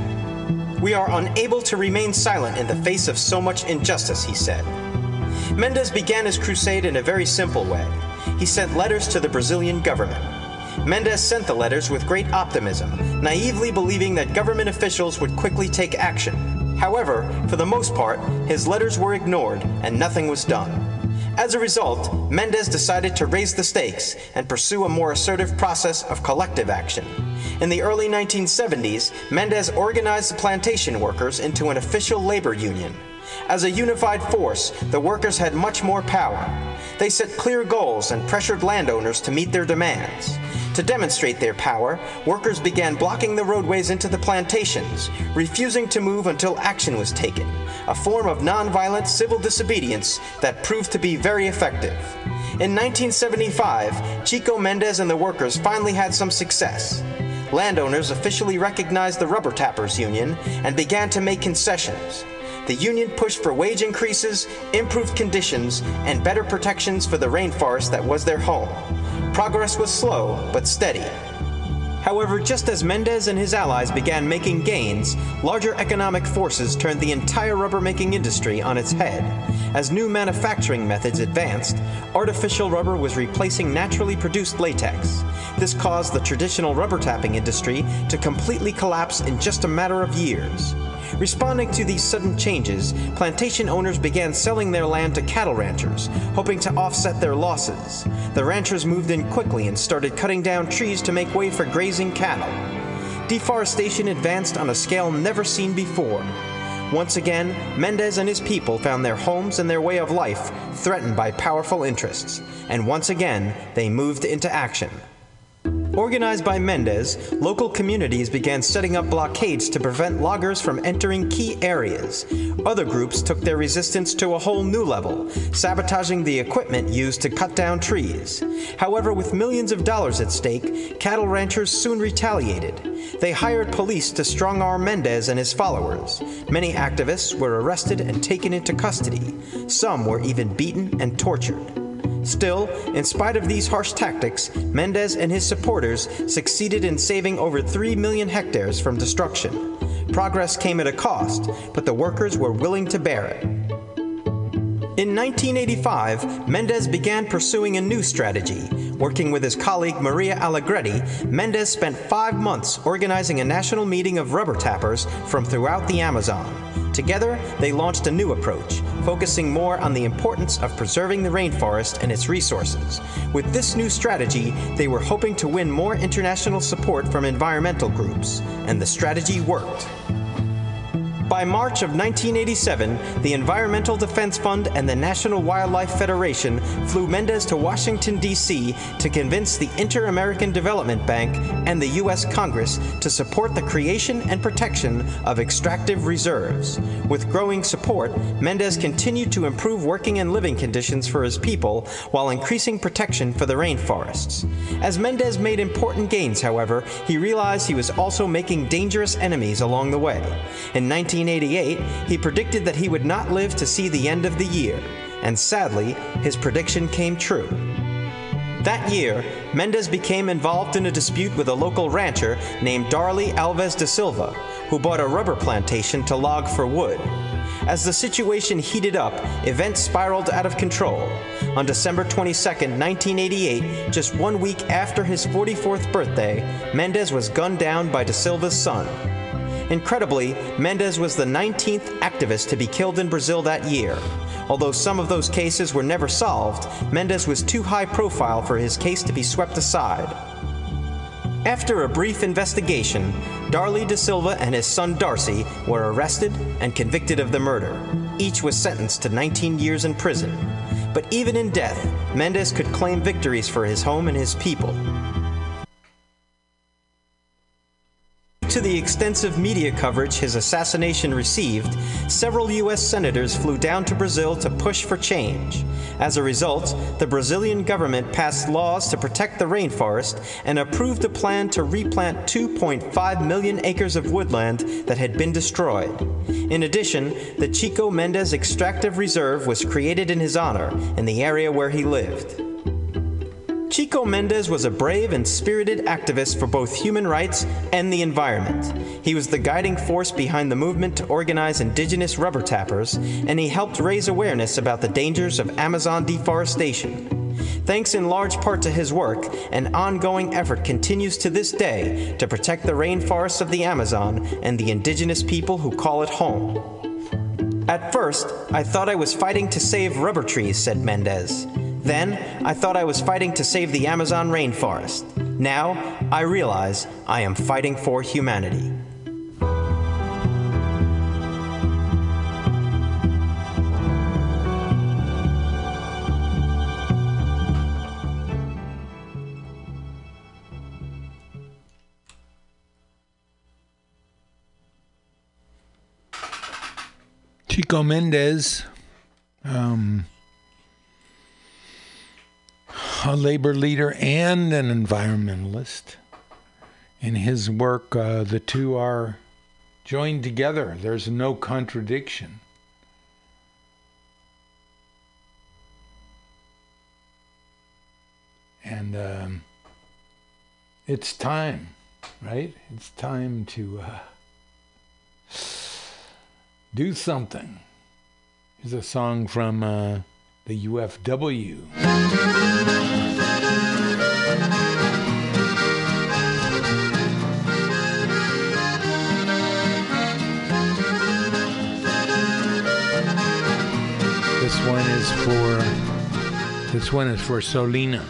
We are unable to remain silent in the face of so much injustice, he said. Mendes began his crusade in a very simple way. He sent letters to the Brazilian government. Mendes sent the letters with great optimism, naively believing that government officials would quickly take action. However, for the most part, his letters were ignored and nothing was done. As a result, Mendes decided to raise the stakes and pursue a more assertive process of collective action. In the early 1970s, Mendes organized the plantation workers into an official labor union. As a unified force, the workers had much more power. They set clear goals and pressured landowners to meet their demands. To demonstrate their power, workers began blocking the roadways into the plantations, refusing to move until action was taken, a form of nonviolent civil disobedience that proved to be very effective. In 1975, Chico Mendes and the workers finally had some success. Landowners officially recognized the Rubber Tappers Union and began to make concessions. The union pushed for wage increases, improved conditions, and better protections for the rainforest that was their home. Progress was slow, but steady. However, just as Mendes and his allies began making gains, larger economic forces turned the entire rubber making industry on its head. As new manufacturing methods advanced, artificial rubber was replacing naturally produced latex. This caused the traditional rubber tapping industry to completely collapse in just a matter of years. Responding to these sudden changes, plantation owners began selling their land to cattle ranchers, hoping to offset their losses. The ranchers moved in quickly and started cutting down trees to make way for grazing cattle. Deforestation advanced on a scale never seen before. Once again, Mendes and his people found their homes and their way of life threatened by powerful interests, and once again, they moved into action. Organized by Mendes, local communities began setting up blockades to prevent loggers from entering key areas. Other groups took their resistance to a whole new level, sabotaging the equipment used to cut down trees. However, with millions of dollars at stake, cattle ranchers soon retaliated. They hired police to strong arm Mendes and his followers. Many activists were arrested and taken into custody. Some were even beaten and tortured. Still, in spite of these harsh tactics, Mendes and his supporters succeeded in saving over 3 million hectares from destruction. Progress came at a cost, but the workers were willing to bear it. In 1985, Mendes began pursuing a new strategy. Working with his colleague Maria Allegretti, Mendes spent five months organizing a national meeting of rubber tappers from throughout the Amazon. Together, they launched a new approach, focusing more on the importance of preserving the rainforest and its resources. With this new strategy, they were hoping to win more international support from environmental groups, and the strategy worked. By March of 1987, the Environmental Defense Fund and the National Wildlife Federation flew Mendes to Washington, D.C. to convince the Inter American Development Bank and the U.S. Congress to support the creation and protection of extractive reserves. With growing support, Mendes continued to improve working and living conditions for his people while increasing protection for the rainforests. As Mendes made important gains, however, he realized he was also making dangerous enemies along the way. In 1988, he predicted that he would not live to see the end of the year, and sadly, his prediction came true. That year, Mendes became involved in a dispute with a local rancher named Darley Alves de Silva, who bought a rubber plantation to log for wood. As the situation heated up, events spiraled out of control. On December 22, 1988, just one week after his 44th birthday, Mendes was gunned down by De Silva's son. Incredibly, Mendes was the 19th activist to be killed in Brazil that year. Although some of those cases were never solved, Mendes was too high profile for his case to be swept aside. After a brief investigation, Darley De Silva and his son Darcy were arrested and convicted of the murder. Each was sentenced to 19 years in prison. But even in death, Mendes could claim victories for his home and his people. To the extensive media coverage his assassination received, several U.S. senators flew down to Brazil to push for change. As a result, the Brazilian government passed laws to protect the rainforest and approved a plan to replant 2.5 million acres of woodland that had been destroyed. In addition, the Chico Mendes Extractive Reserve was created in his honor in the area where he lived. Chico Mendes was a brave and spirited activist for both human rights and the environment. He was the guiding force behind the movement to organize indigenous rubber tappers, and he helped raise awareness about the dangers of Amazon deforestation. Thanks in large part to his work, an ongoing effort continues to this day to protect the rainforests of the Amazon and the indigenous people who call it home. At first, I thought I was fighting to save rubber trees, said Mendes. Then, I thought I was fighting to save the Amazon rainforest. Now, I realize I am fighting for humanity. Chico Mendes, um, a labor leader and an environmentalist. In his work, uh, the two are joined together, there's no contradiction. And um, it's time, right? It's time to uh, do something. Here's a song from. Uh, the UFW. This one is for this one is for Solina.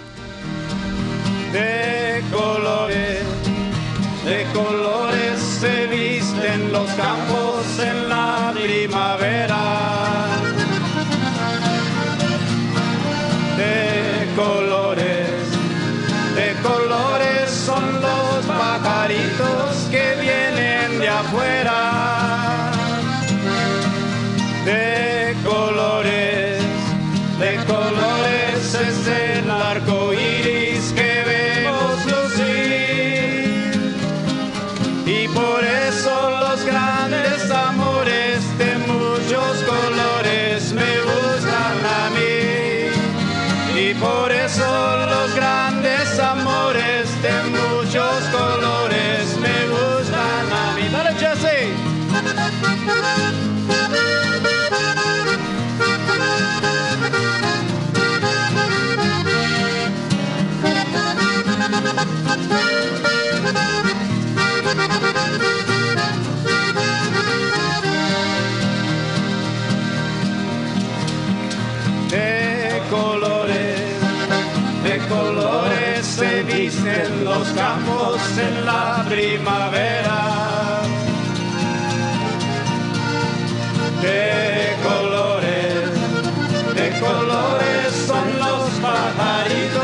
De colores, de colores se visten los campos en la primavera. los campos en la primavera. De colores, de colores son los pajaritos.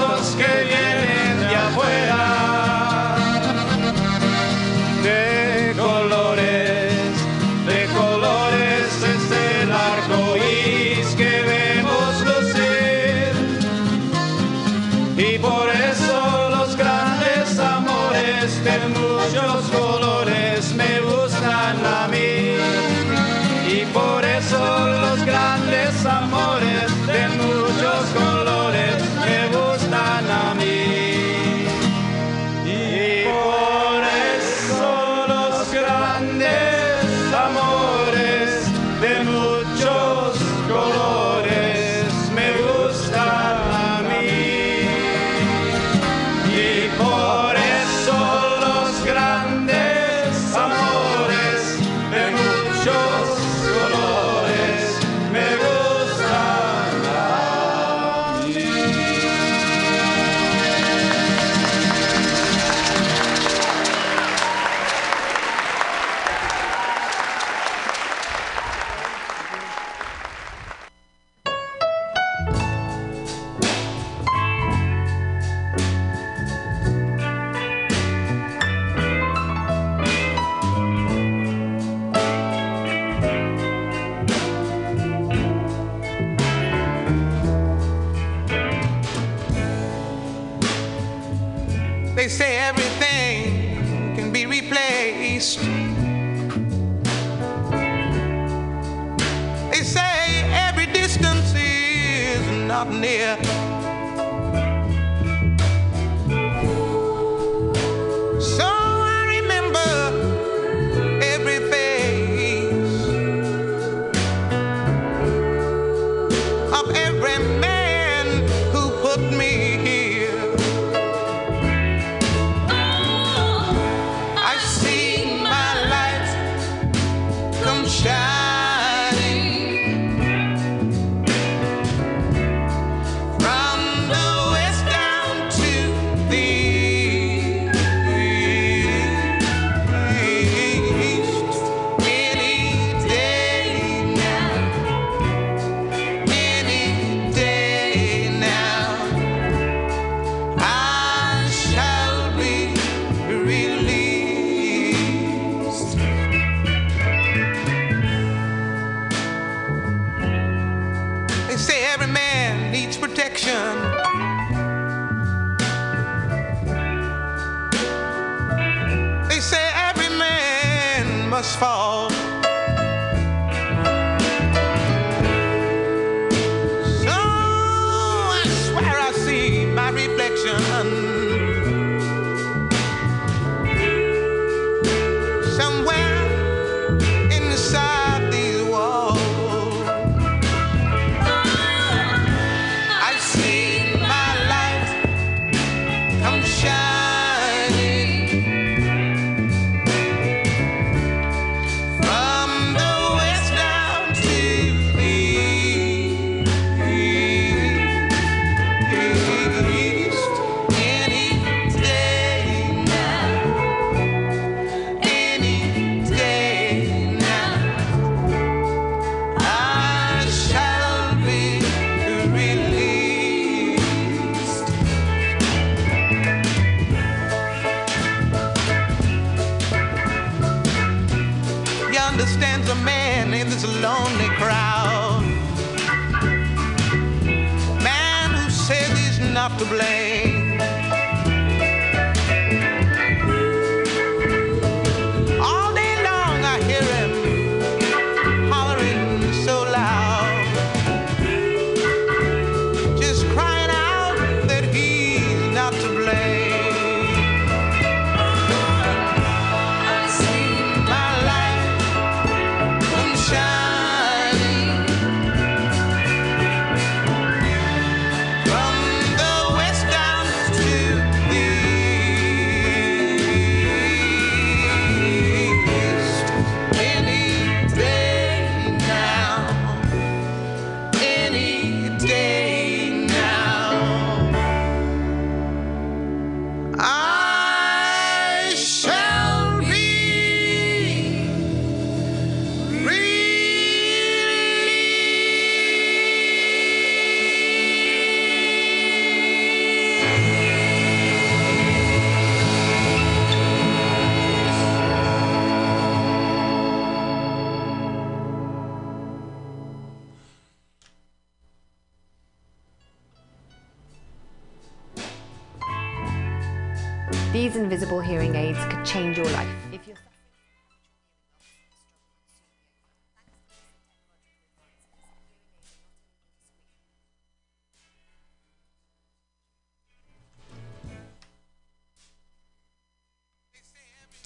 Not near.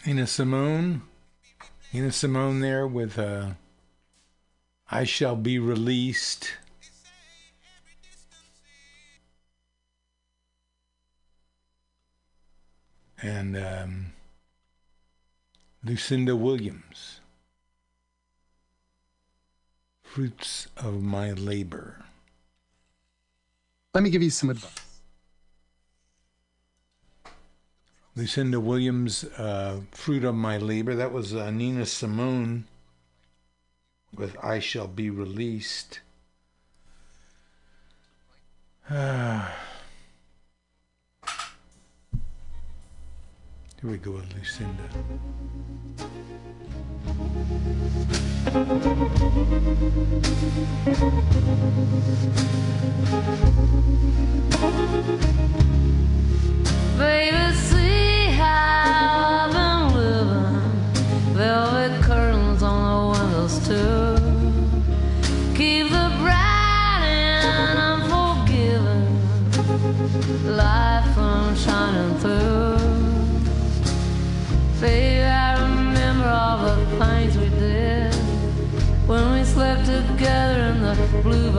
Nina Simone. Nina Simone there with uh, I Shall Be Released. And um, Lucinda Williams. Fruits of My Labor. Let me give you some advice. Lucinda Williams, uh, Fruit of My Labor. That was uh, Nina Simone with I Shall Be Released. Here we go with Lucinda. Baby,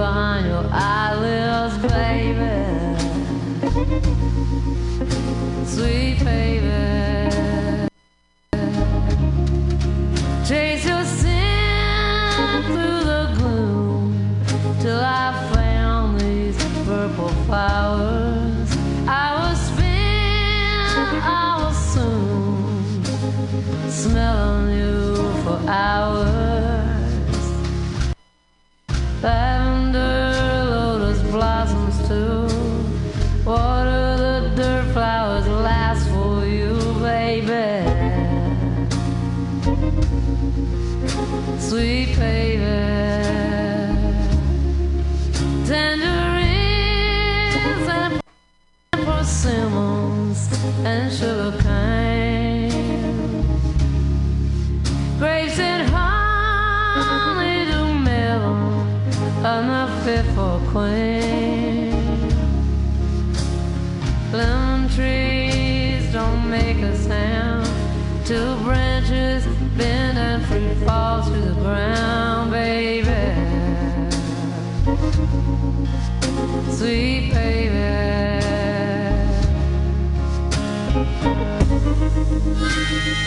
behind your eyelids, baby sweet baby. Chase your sin through the gloom till I found these purple flowers. I will spin, I was soon smelling you for hours. Lavender,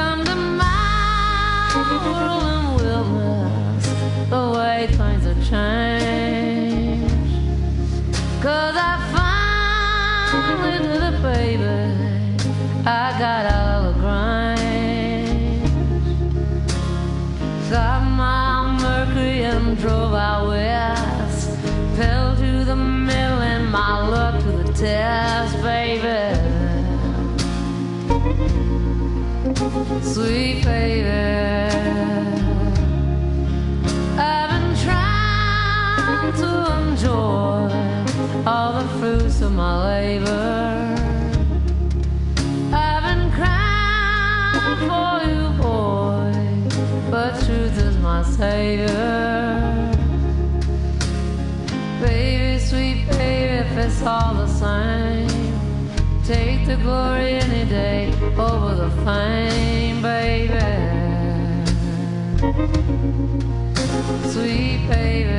Come to world and wilderness, the way things have changed. Cause I finally did it, baby. I got out of the grind. Got my Mercury and drove out west. Fell to the mill and my luck to the test, baby. Sweet baby. I've been trying to enjoy all the fruits of my labor. I've been crying for you, boy, but truth is my savior. Baby, sweet baby, if it's all the same, take the glory any day over the fame, baby. Sweet baby.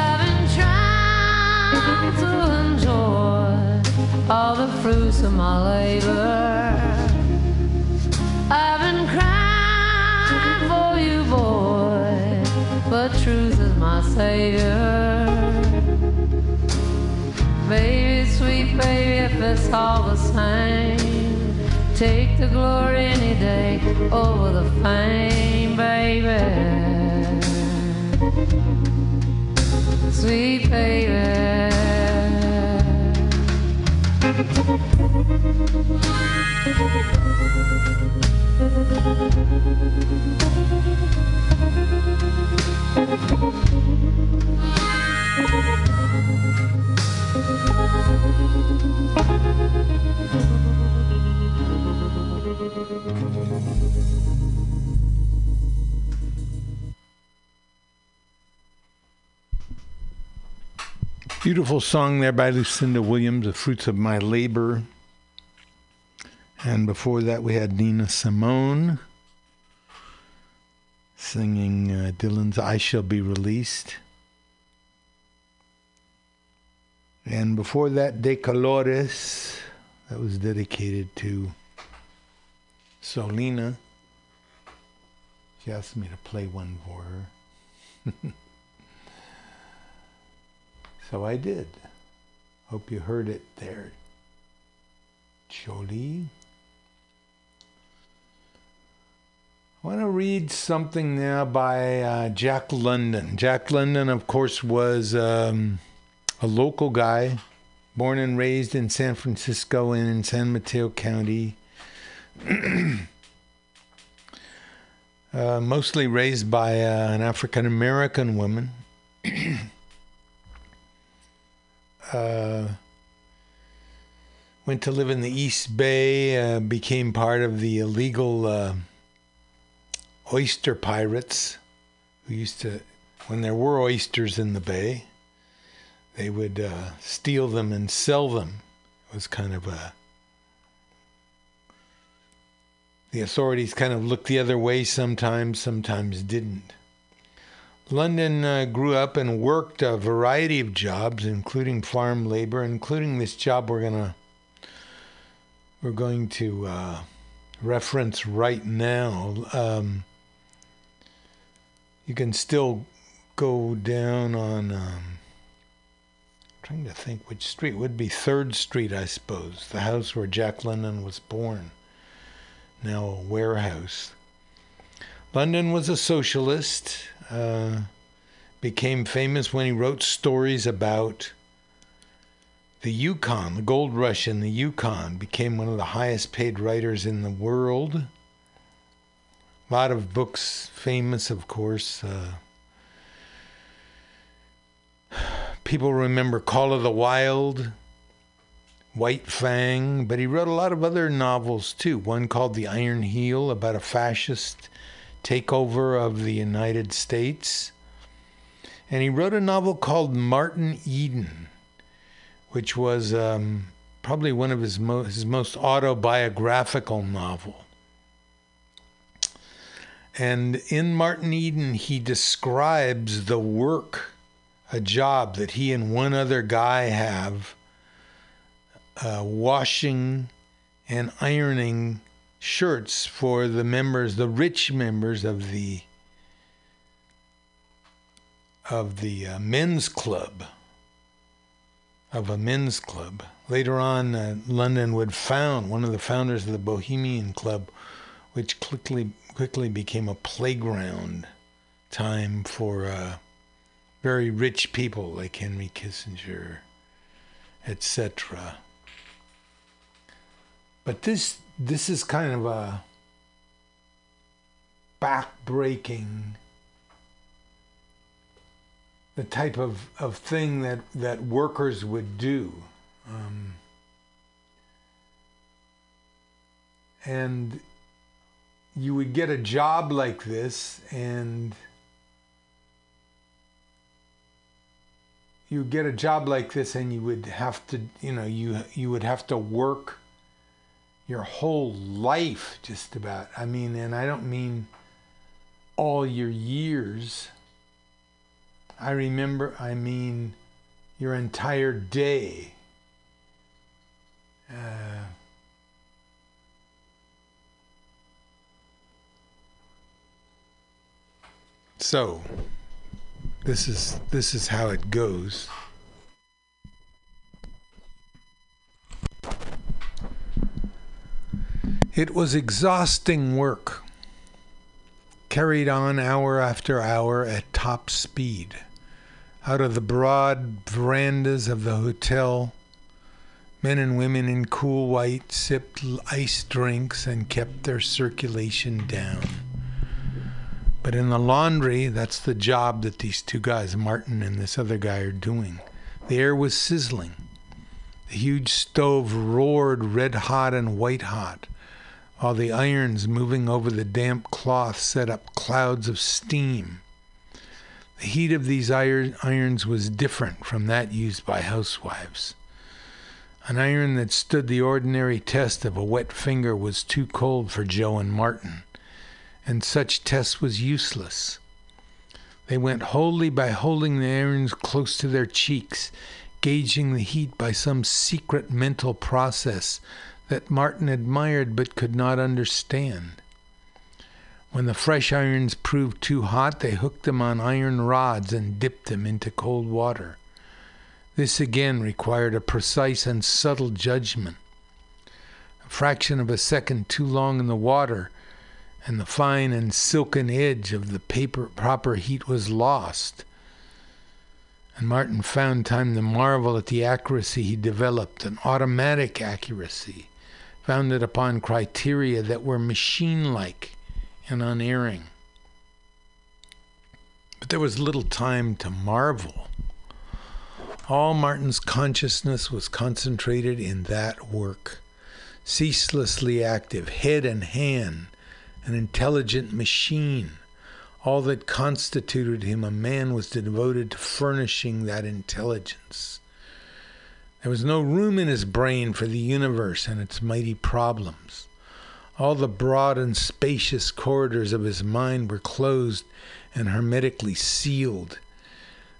I've been trying to enjoy all the fruits of my labor. I've been crying for you, boy, but truth is my savior. Baby, sweet baby, if it's all the same, take the glory any day over the fame, baby. Sweet baby. Beautiful song there by Lucinda Williams, The Fruits of My Labor. And before that, we had Nina Simone singing uh, Dylan's I Shall Be Released. And before that, De Colores, that was dedicated to Solina. She asked me to play one for her. so I did. Hope you heard it there. Jolie. I want to read something now by uh, Jack London. Jack London, of course, was um, a local guy, born and raised in San Francisco and in San Mateo County. Uh, mostly raised by uh, an African American woman. uh, went to live in the East Bay, uh, became part of the illegal uh, oyster pirates who used to, when there were oysters in the bay, they would uh, steal them and sell them. It was kind of a. The authorities kind of looked the other way sometimes, sometimes didn't. London uh, grew up and worked a variety of jobs, including farm labor, including this job we're gonna we're going to uh, reference right now. Um, you can still go down on. Um, trying to think which street would be Third Street, I suppose, the house where Jack London was born. Now a warehouse. London was a socialist. Uh, became famous when he wrote stories about the Yukon, the gold rush in the Yukon. Became one of the highest paid writers in the world. A lot of books, famous, of course. Uh, people remember Call of the Wild, White Fang, but he wrote a lot of other novels too. One called The Iron Heel about a fascist takeover of the United States. And he wrote a novel called Martin Eden, which was um, probably one of his, mo- his most autobiographical novel. And in Martin Eden, he describes the work, a job that he and one other guy have, uh, washing and ironing shirts for the members, the rich members of the of the uh, men's club, of a men's club. Later on, uh, London would found one of the founders of the Bohemian Club, which quickly quickly became a playground time for uh, very rich people like Henry Kissinger, etc. But this this is kind of a backbreaking the type of, of thing that, that workers would do. Um, and you would get a job like this and you get a job like this and you would have to you know you you would have to work your whole life just about. I mean and i don't mean all your years. I remember i mean your entire day. Uh, so this is this is how it goes It was exhausting work, carried on hour after hour at top speed. Out of the broad verandas of the hotel, men and women in cool white sipped iced drinks and kept their circulation down. But in the laundry, that's the job that these two guys, Martin and this other guy, are doing. The air was sizzling. The huge stove roared red hot and white hot while the irons moving over the damp cloth set up clouds of steam. The heat of these iron, irons was different from that used by housewives. An iron that stood the ordinary test of a wet finger was too cold for Joe and Martin, and such test was useless. They went wholly by holding the irons close to their cheeks, gauging the heat by some secret mental process that Martin admired but could not understand. When the fresh irons proved too hot, they hooked them on iron rods and dipped them into cold water. This again required a precise and subtle judgment. A fraction of a second too long in the water, and the fine and silken edge of the paper proper heat was lost. And Martin found time to marvel at the accuracy he developed, an automatic accuracy founded upon criteria that were machine like and unerring. But there was little time to marvel. All Martin's consciousness was concentrated in that work, ceaselessly active, head and hand, an intelligent machine. All that constituted him a man was devoted to furnishing that intelligence. There was no room in his brain for the universe and its mighty problems. All the broad and spacious corridors of his mind were closed and hermetically sealed.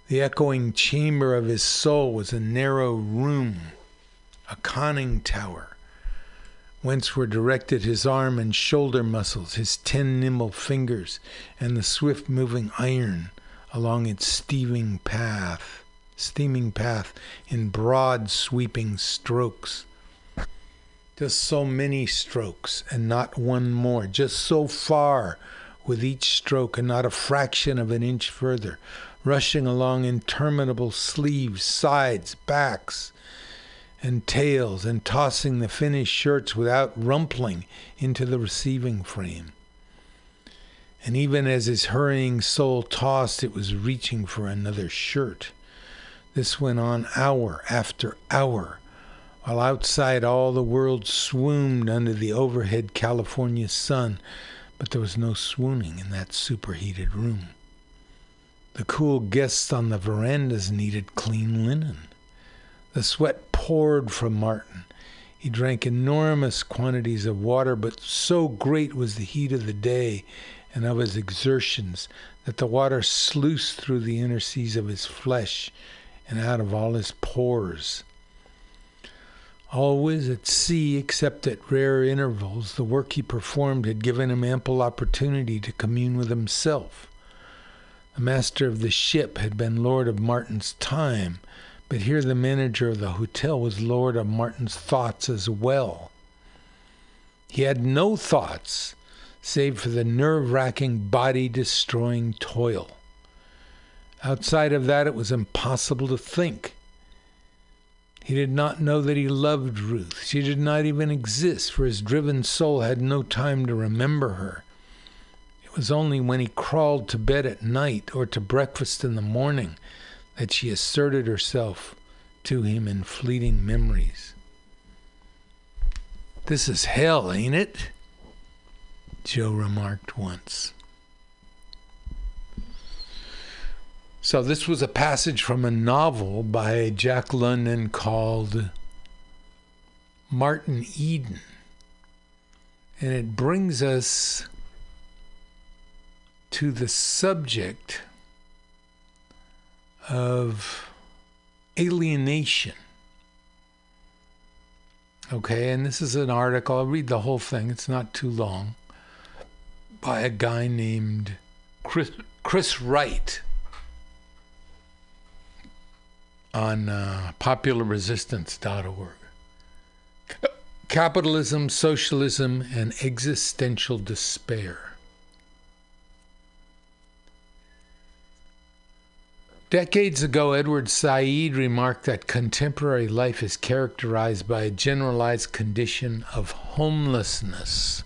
The echoing chamber of his soul was a narrow room, a conning tower, whence were directed his arm and shoulder muscles, his ten nimble fingers, and the swift moving iron along its steaming path steaming path in broad sweeping strokes. Just so many strokes and not one more, just so far with each stroke and not a fraction of an inch further, rushing along interminable sleeves, sides, backs, and tails, and tossing the finished shirts without rumpling into the receiving frame. And even as his hurrying soul tossed, it was reaching for another shirt. This went on hour after hour, while outside all the world swooned under the overhead California sun, but there was no swooning in that superheated room. The cool guests on the verandas needed clean linen. The sweat poured from Martin. He drank enormous quantities of water, but so great was the heat of the day and of his exertions that the water sluiced through the interstices of his flesh and out of all his pores. Always at sea, except at rare intervals, the work he performed had given him ample opportunity to commune with himself. The master of the ship had been lord of Martin's time, but here the manager of the hotel was lord of Martin's thoughts as well. He had no thoughts save for the nerve wracking, body destroying toil. Outside of that, it was impossible to think. He did not know that he loved Ruth. She did not even exist, for his driven soul had no time to remember her. It was only when he crawled to bed at night or to breakfast in the morning that she asserted herself to him in fleeting memories. This is hell, ain't it? Joe remarked once. So, this was a passage from a novel by Jack London called Martin Eden. And it brings us to the subject of alienation. Okay, and this is an article, I'll read the whole thing, it's not too long, by a guy named Chris, Chris Wright on uh, popularresistance.org. Capitalism, Socialism, and Existential Despair. Decades ago, Edward Said remarked that contemporary life is characterized by a generalized condition of homelessness.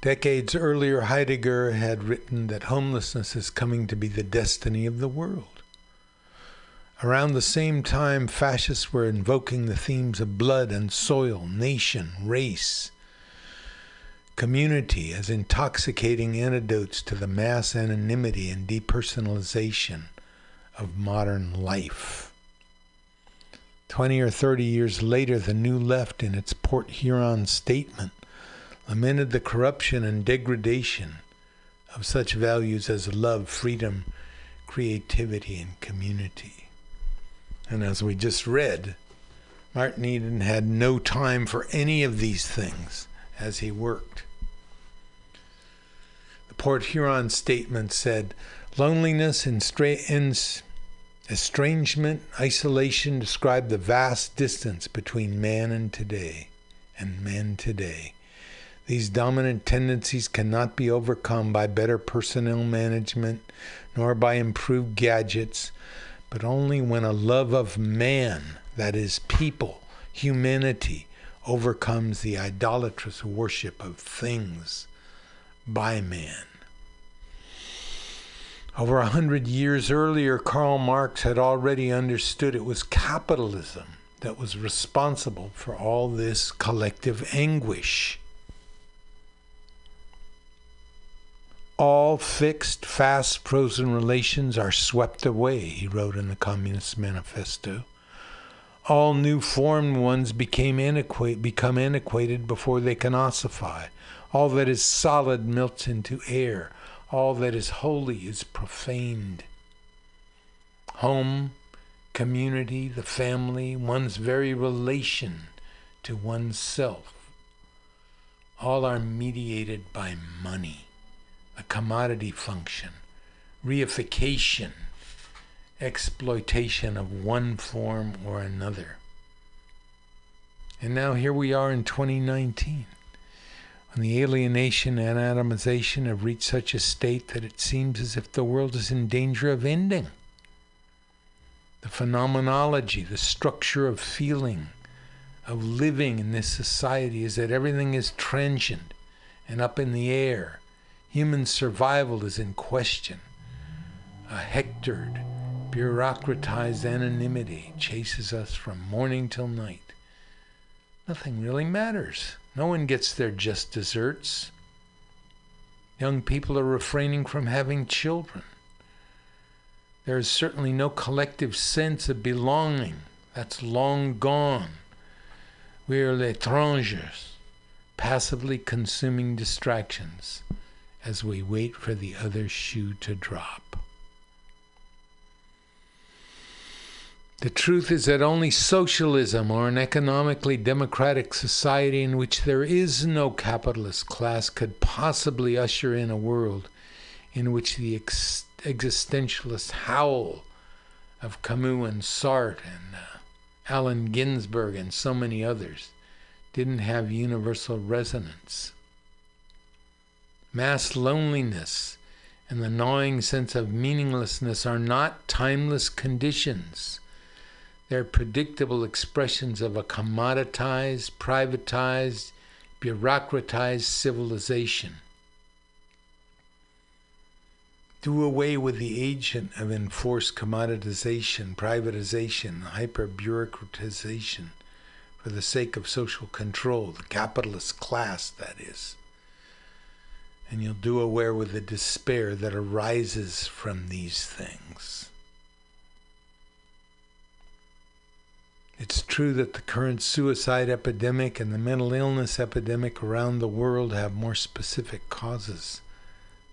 Decades earlier, Heidegger had written that homelessness is coming to be the destiny of the world. Around the same time, fascists were invoking the themes of blood and soil, nation, race, community as intoxicating antidotes to the mass anonymity and depersonalization of modern life. Twenty or thirty years later, the New Left, in its Port Huron statement, lamented the corruption and degradation of such values as love, freedom, creativity, and community. And as we just read, Martin Eden had no time for any of these things as he worked. The Port Huron statement said loneliness and estrangement, isolation describe the vast distance between man and today and men today. These dominant tendencies cannot be overcome by better personnel management nor by improved gadgets, but only when a love of man, that is, people, humanity, overcomes the idolatrous worship of things by man. Over a hundred years earlier, Karl Marx had already understood it was capitalism that was responsible for all this collective anguish. All fixed, fast, frozen relations are swept away, he wrote in the Communist Manifesto. All new formed ones became antiquate, become antiquated before they can ossify. All that is solid melts into air. All that is holy is profaned. Home, community, the family, one's very relation to oneself, all are mediated by money, a commodity function, reification, exploitation of one form or another. And now here we are in 2019, when the alienation and atomization have reached such a state that it seems as if the world is in danger of ending. The phenomenology, the structure of feeling, of living in this society is that everything is transient and up in the air. Human survival is in question. A hectored, bureaucratized anonymity chases us from morning till night. Nothing really matters. No one gets their just desserts. Young people are refraining from having children. There is certainly no collective sense of belonging. That's long gone. We are l'étrangers, passively consuming distractions as we wait for the other shoe to drop. The truth is that only socialism or an economically democratic society in which there is no capitalist class could possibly usher in a world in which the ex- existentialist howl of Camus and Sartre and uh, Allen Ginsberg and so many others didn't have universal resonance. Mass loneliness and the gnawing sense of meaninglessness are not timeless conditions. They're predictable expressions of a commoditized, privatized, bureaucratized civilization. Do away with the agent of enforced commoditization, privatization, hyper bureaucratization for the sake of social control, the capitalist class, that is. And you'll do away with the despair that arises from these things. It's true that the current suicide epidemic and the mental illness epidemic around the world have more specific causes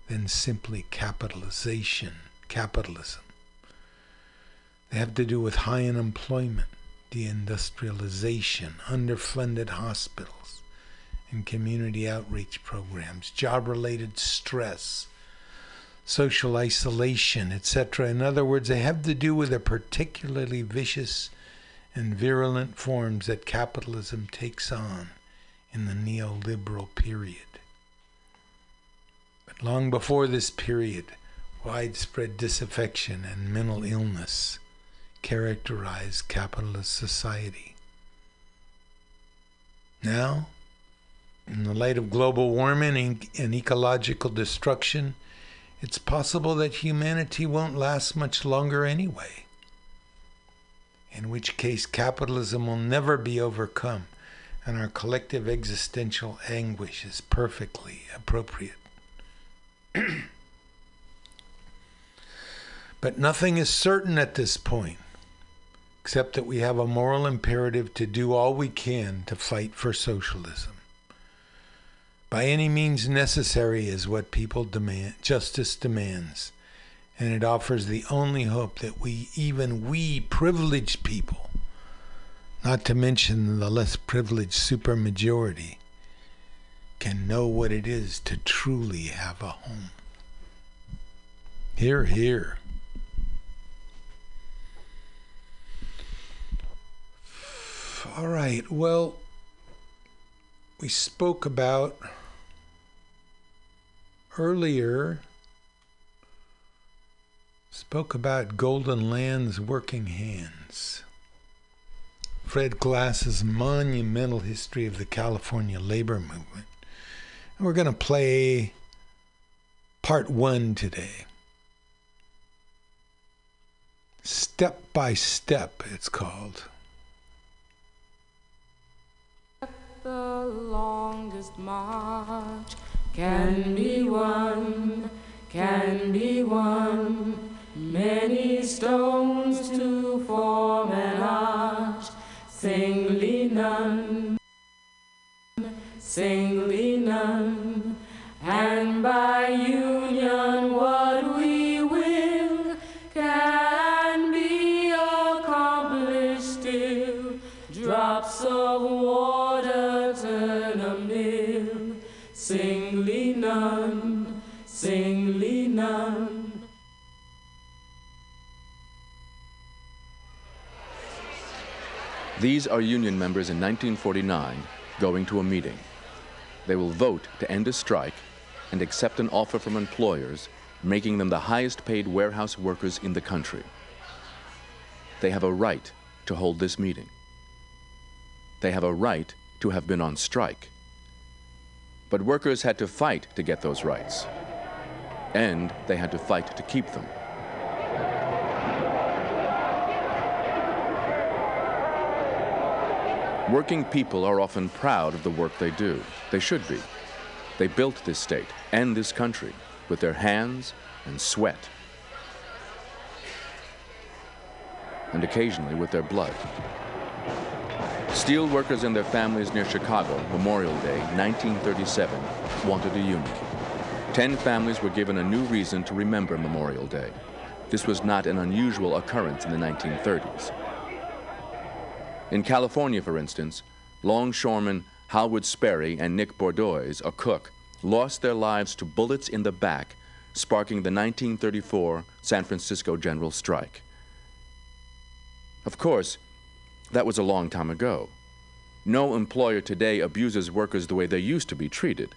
than simply capitalization, capitalism. They have to do with high unemployment, deindustrialization, underfunded hospitals and community outreach programs, job related stress, social isolation, etc. In other words, they have to do with the particularly vicious and virulent forms that capitalism takes on in the neoliberal period. But long before this period, widespread disaffection and mental illness characterized capitalist society. Now, in the light of global warming and ecological destruction, it's possible that humanity won't last much longer anyway. In which case, capitalism will never be overcome, and our collective existential anguish is perfectly appropriate. but nothing is certain at this point, except that we have a moral imperative to do all we can to fight for socialism. By any means necessary is what people demand, justice demands, and it offers the only hope that we, even we privileged people, not to mention the less privileged supermajority, can know what it is to truly have a home. Here, here. All right, well, we spoke about earlier spoke about Golden Lands working hands. Fred Glass's monumental history of the California labor movement. And we're going to play part one today. Step by Step, it's called. The longest march can be one, can be one. Many stones to form an arch, singly none, singly none. And by union, what we will can be accomplished still. Drops of water These are union members in 1949 going to a meeting. They will vote to end a strike and accept an offer from employers, making them the highest paid warehouse workers in the country. They have a right to hold this meeting. They have a right to have been on strike. But workers had to fight to get those rights. And they had to fight to keep them. Working people are often proud of the work they do. They should be. They built this state and this country with their hands and sweat. And occasionally with their blood. Steel workers and their families near Chicago, Memorial Day, 1937, wanted a union. Ten families were given a new reason to remember Memorial Day. This was not an unusual occurrence in the 1930s. In California, for instance, longshoremen Howard Sperry and Nick Bordoise, a cook, lost their lives to bullets in the back sparking the 1934 San Francisco general strike. Of course, that was a long time ago. No employer today abuses workers the way they used to be treated.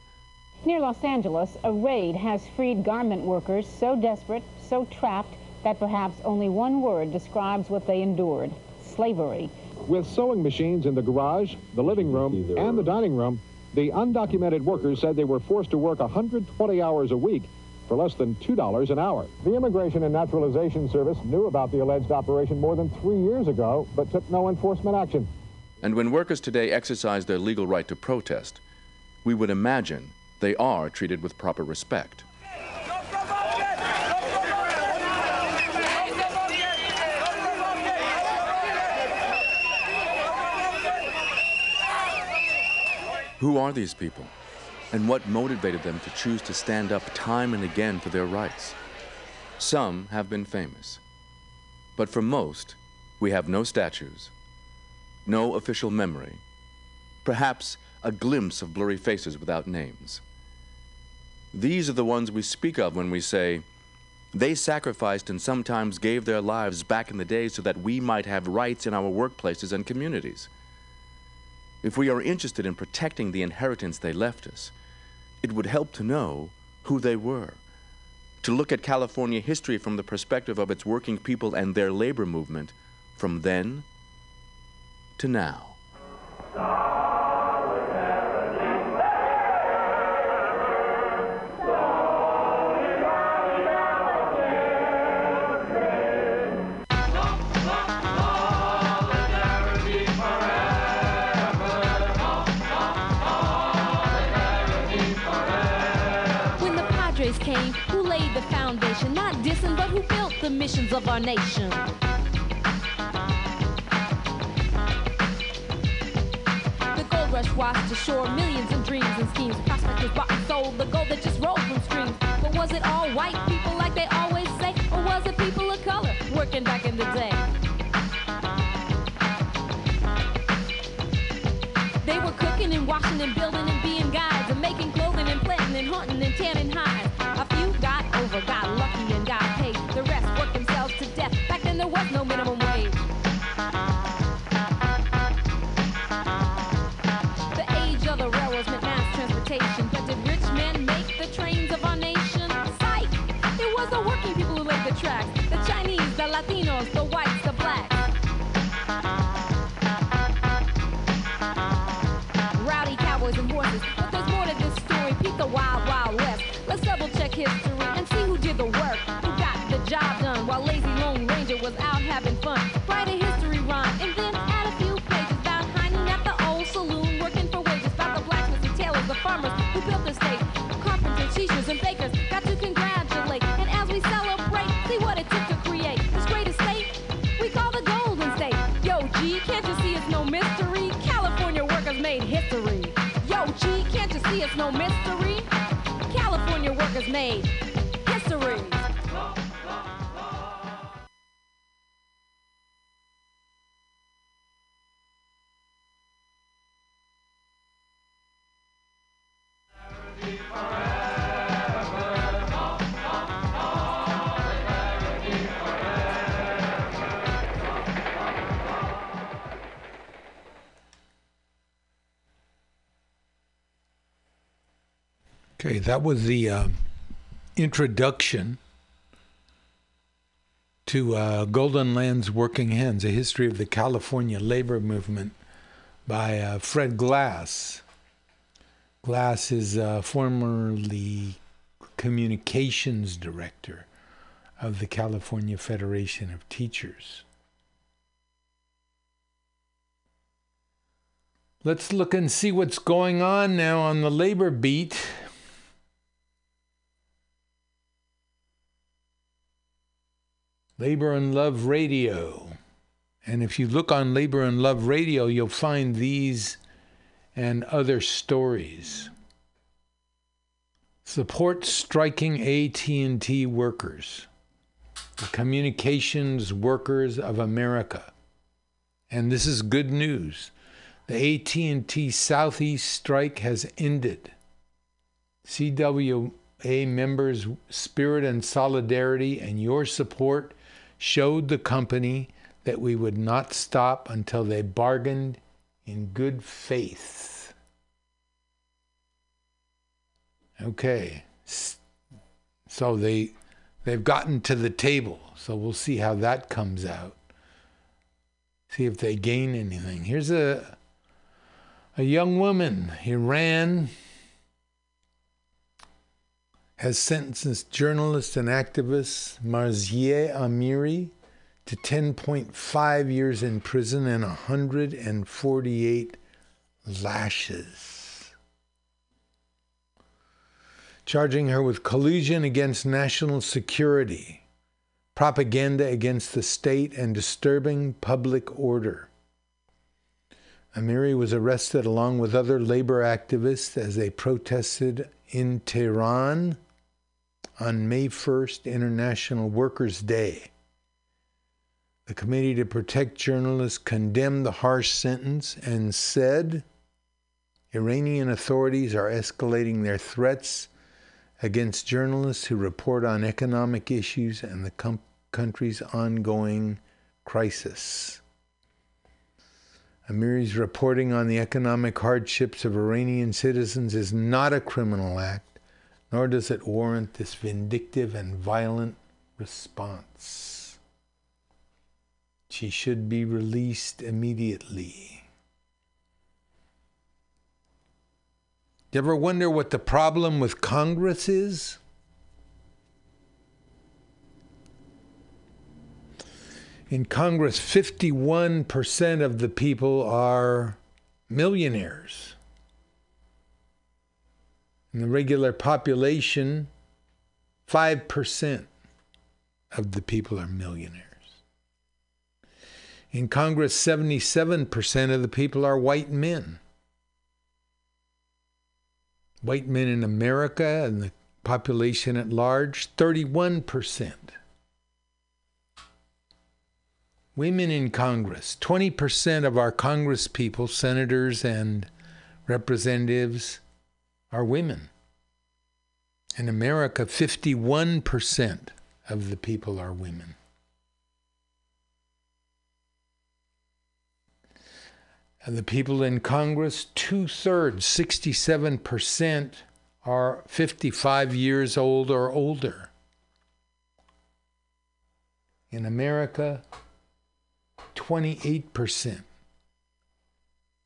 Near Los Angeles, a raid has freed garment workers so desperate, so trapped, that perhaps only one word describes what they endured slavery. With sewing machines in the garage, the living room, and the dining room, the undocumented workers said they were forced to work 120 hours a week for less than $2 an hour. The Immigration and Naturalization Service knew about the alleged operation more than three years ago, but took no enforcement action. And when workers today exercise their legal right to protest, we would imagine they are treated with proper respect. Who are these people? And what motivated them to choose to stand up time and again for their rights? Some have been famous. But for most, we have no statues, no official memory, perhaps a glimpse of blurry faces without names. These are the ones we speak of when we say, they sacrificed and sometimes gave their lives back in the day so that we might have rights in our workplaces and communities. If we are interested in protecting the inheritance they left us, it would help to know who they were. To look at California history from the perspective of its working people and their labor movement from then to now. The? Not dissing, but who built the missions of our nation? The gold rush washed ashore millions in dreams and schemes. Prospectors bought and sold the gold that just rolled from streams. But was it all white people like they always say? Or was it people of color working back in the day? They were cooking and washing and building and being guides and making clothing and planting and hunting and tanning hides. Over, got lucky and got paid. The rest worked themselves to death. Back then there was no minimum wage. The age of the railroads meant mass transportation, but did rich men make the trains of our nation? Psych! It was the working people who laid the tracks. The Chinese, the Latinos, the whites, the blacks. rowdy cowboys and horses. But there's more to this story. Peep the wild, wild west. Let's double check history having fun. Write a history rhyme and then add a few pages about hiding at the old saloon, working for wages. About the blacksmiths and tailors, the farmers who built the state, carpenters, teachers, and bakers. Got to congratulate. And as we celebrate, see what it took to create this great estate we call the Golden State. Yo, G, can't you see it's no mystery? California workers made history. Yo, G, can't you see it's no mystery? California workers made that was the uh, introduction to uh, Golden Lands Working Hands, a history of the California labor movement by uh, Fred Glass. Glass is uh, formerly communications director of the California Federation of Teachers. Let's look and see what's going on now on the labor beat. Labor and Love Radio. And if you look on Labor and Love Radio, you'll find these and other stories. Support striking AT&T workers. The Communications Workers of America. And this is good news. The AT&T Southeast strike has ended. CWA members' spirit and solidarity and your support showed the company that we would not stop until they bargained in good faith. Okay. So they they've gotten to the table. So we'll see how that comes out. See if they gain anything. Here's a a young woman, Iran has sentenced journalist and activist Marzieh Amiri to 10.5 years in prison and 148 lashes, charging her with collusion against national security, propaganda against the state, and disturbing public order. Amiri was arrested along with other labor activists as they protested in Tehran on May 1st, International Workers' Day. The Committee to Protect Journalists condemned the harsh sentence and said Iranian authorities are escalating their threats against journalists who report on economic issues and the com- country's ongoing crisis. Amiri's reporting on the economic hardships of Iranian citizens is not a criminal act, nor does it warrant this vindictive and violent response. She should be released immediately. Do you ever wonder what the problem with Congress is? In Congress, 51% of the people are millionaires. In the regular population, 5% of the people are millionaires. In Congress, 77% of the people are white men. White men in America and the population at large, 31%. Women in Congress, 20% of our Congress people, senators and representatives, are women. In America, 51% of the people are women. And the people in Congress, two thirds, 67%, are 55 years old or older. In America, 28%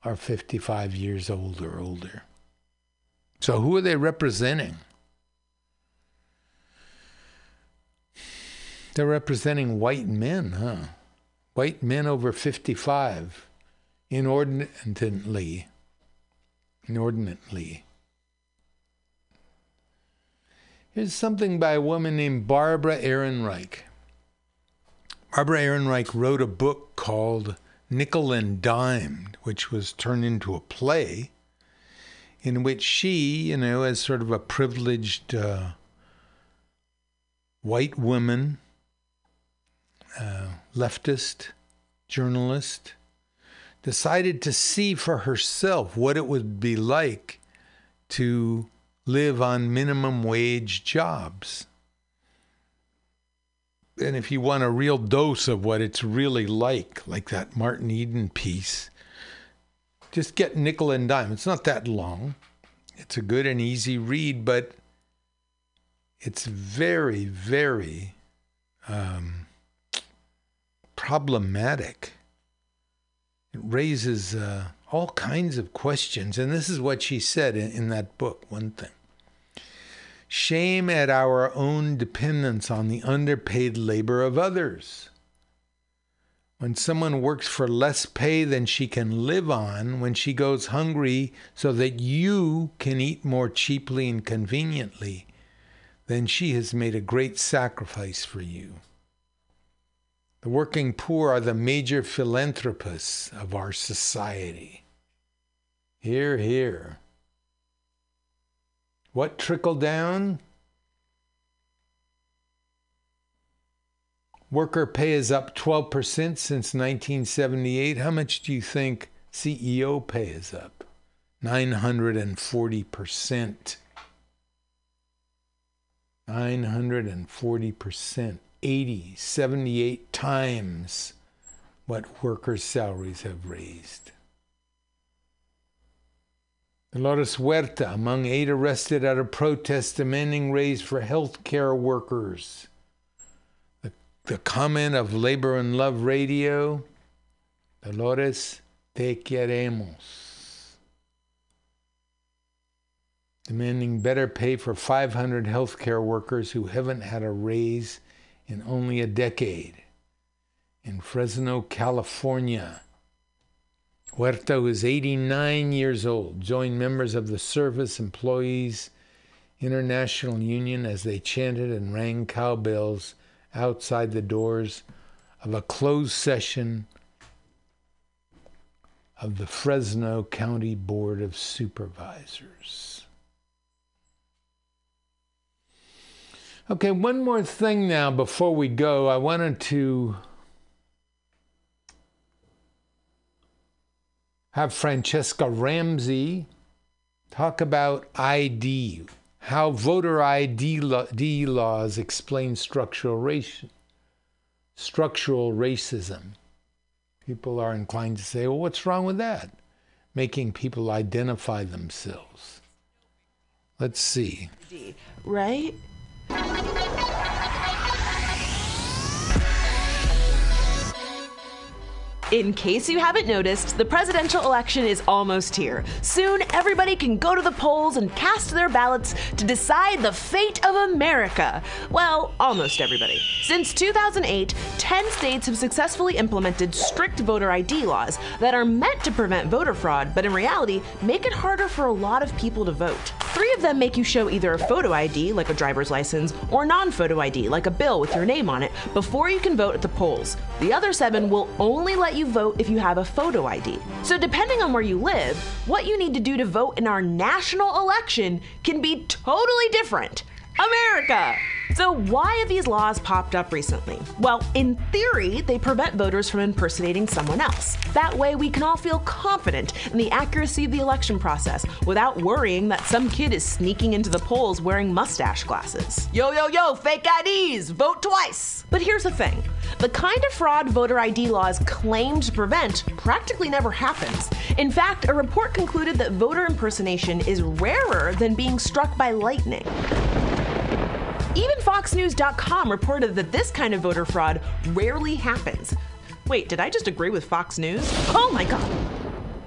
are 55 years old or older. So, who are they representing? They're representing white men, huh? White men over 55, inordinately. Inordinately. Here's something by a woman named Barbara Ehrenreich. Barbara Ehrenreich wrote a book called Nickel and Dime, which was turned into a play in which she, you know, as sort of a privileged uh, white woman, uh, leftist journalist, decided to see for herself what it would be like to live on minimum wage jobs. And if you want a real dose of what it's really like, like that Martin Eden piece, just get nickel and dime. It's not that long. It's a good and easy read, but it's very, very um, problematic. It raises uh, all kinds of questions. And this is what she said in, in that book one thing shame at our own dependence on the underpaid labor of others. When someone works for less pay than she can live on, when she goes hungry so that you can eat more cheaply and conveniently, then she has made a great sacrifice for you. The working poor are the major philanthropists of our society. Hear, hear. What trickled down? Worker pay is up 12% since 1978. How much do you think CEO pay is up? 940%. 940%, 80, 78 times what workers' salaries have raised. Dolores Huerta among eight arrested at a protest demanding raise for health care workers. The, comment of Labor and Love Radio Dolores, te queremos. Demanding better pay for 500 healthcare workers who haven't had a raise in only a decade. In Fresno, California, Huerta, who is 89 years old, joined members of the Service Employees International Union as they chanted and rang cowbells outside the doors of a closed session of the Fresno County Board of Supervisors. Okay, one more thing now before we go. I wanted to have Franchesca Ramsey talk about ID, how voter ID laws explain structural race, structural racism. People are inclined to say, well, what's wrong with that? Making people identify themselves. Let's see. Right? In case you haven't noticed, the presidential election is almost here. Soon, everybody can go to the polls and cast their ballots to decide the fate of America. Well, almost everybody. Since 2008, 10 states have successfully implemented strict voter ID laws that are meant to prevent voter fraud, but in reality, make it harder for a lot of people to vote. Three of them make you show either a photo ID, like a driver's license, or non photo ID, like a bill with your name on it, before you can vote at the polls. The other seven will only let you vote if you have a photo ID. So, depending on where you live, what you need to do to vote in our national election can be totally different. America! So, why have these laws popped up recently? Well, in theory, they prevent voters from impersonating someone else. That way, we can all feel confident in the accuracy of the election process without worrying that some kid is sneaking into the polls wearing mustache glasses. Yo, yo, yo, fake IDs, vote twice! But here's the thing the kind of fraud voter ID laws claim to prevent practically never happens. In fact, a report concluded that voter impersonation is rarer than being struck by lightning. Even FoxNews.com reported that this kind of voter fraud rarely happens. Wait, did I just agree with Fox News? Oh my god!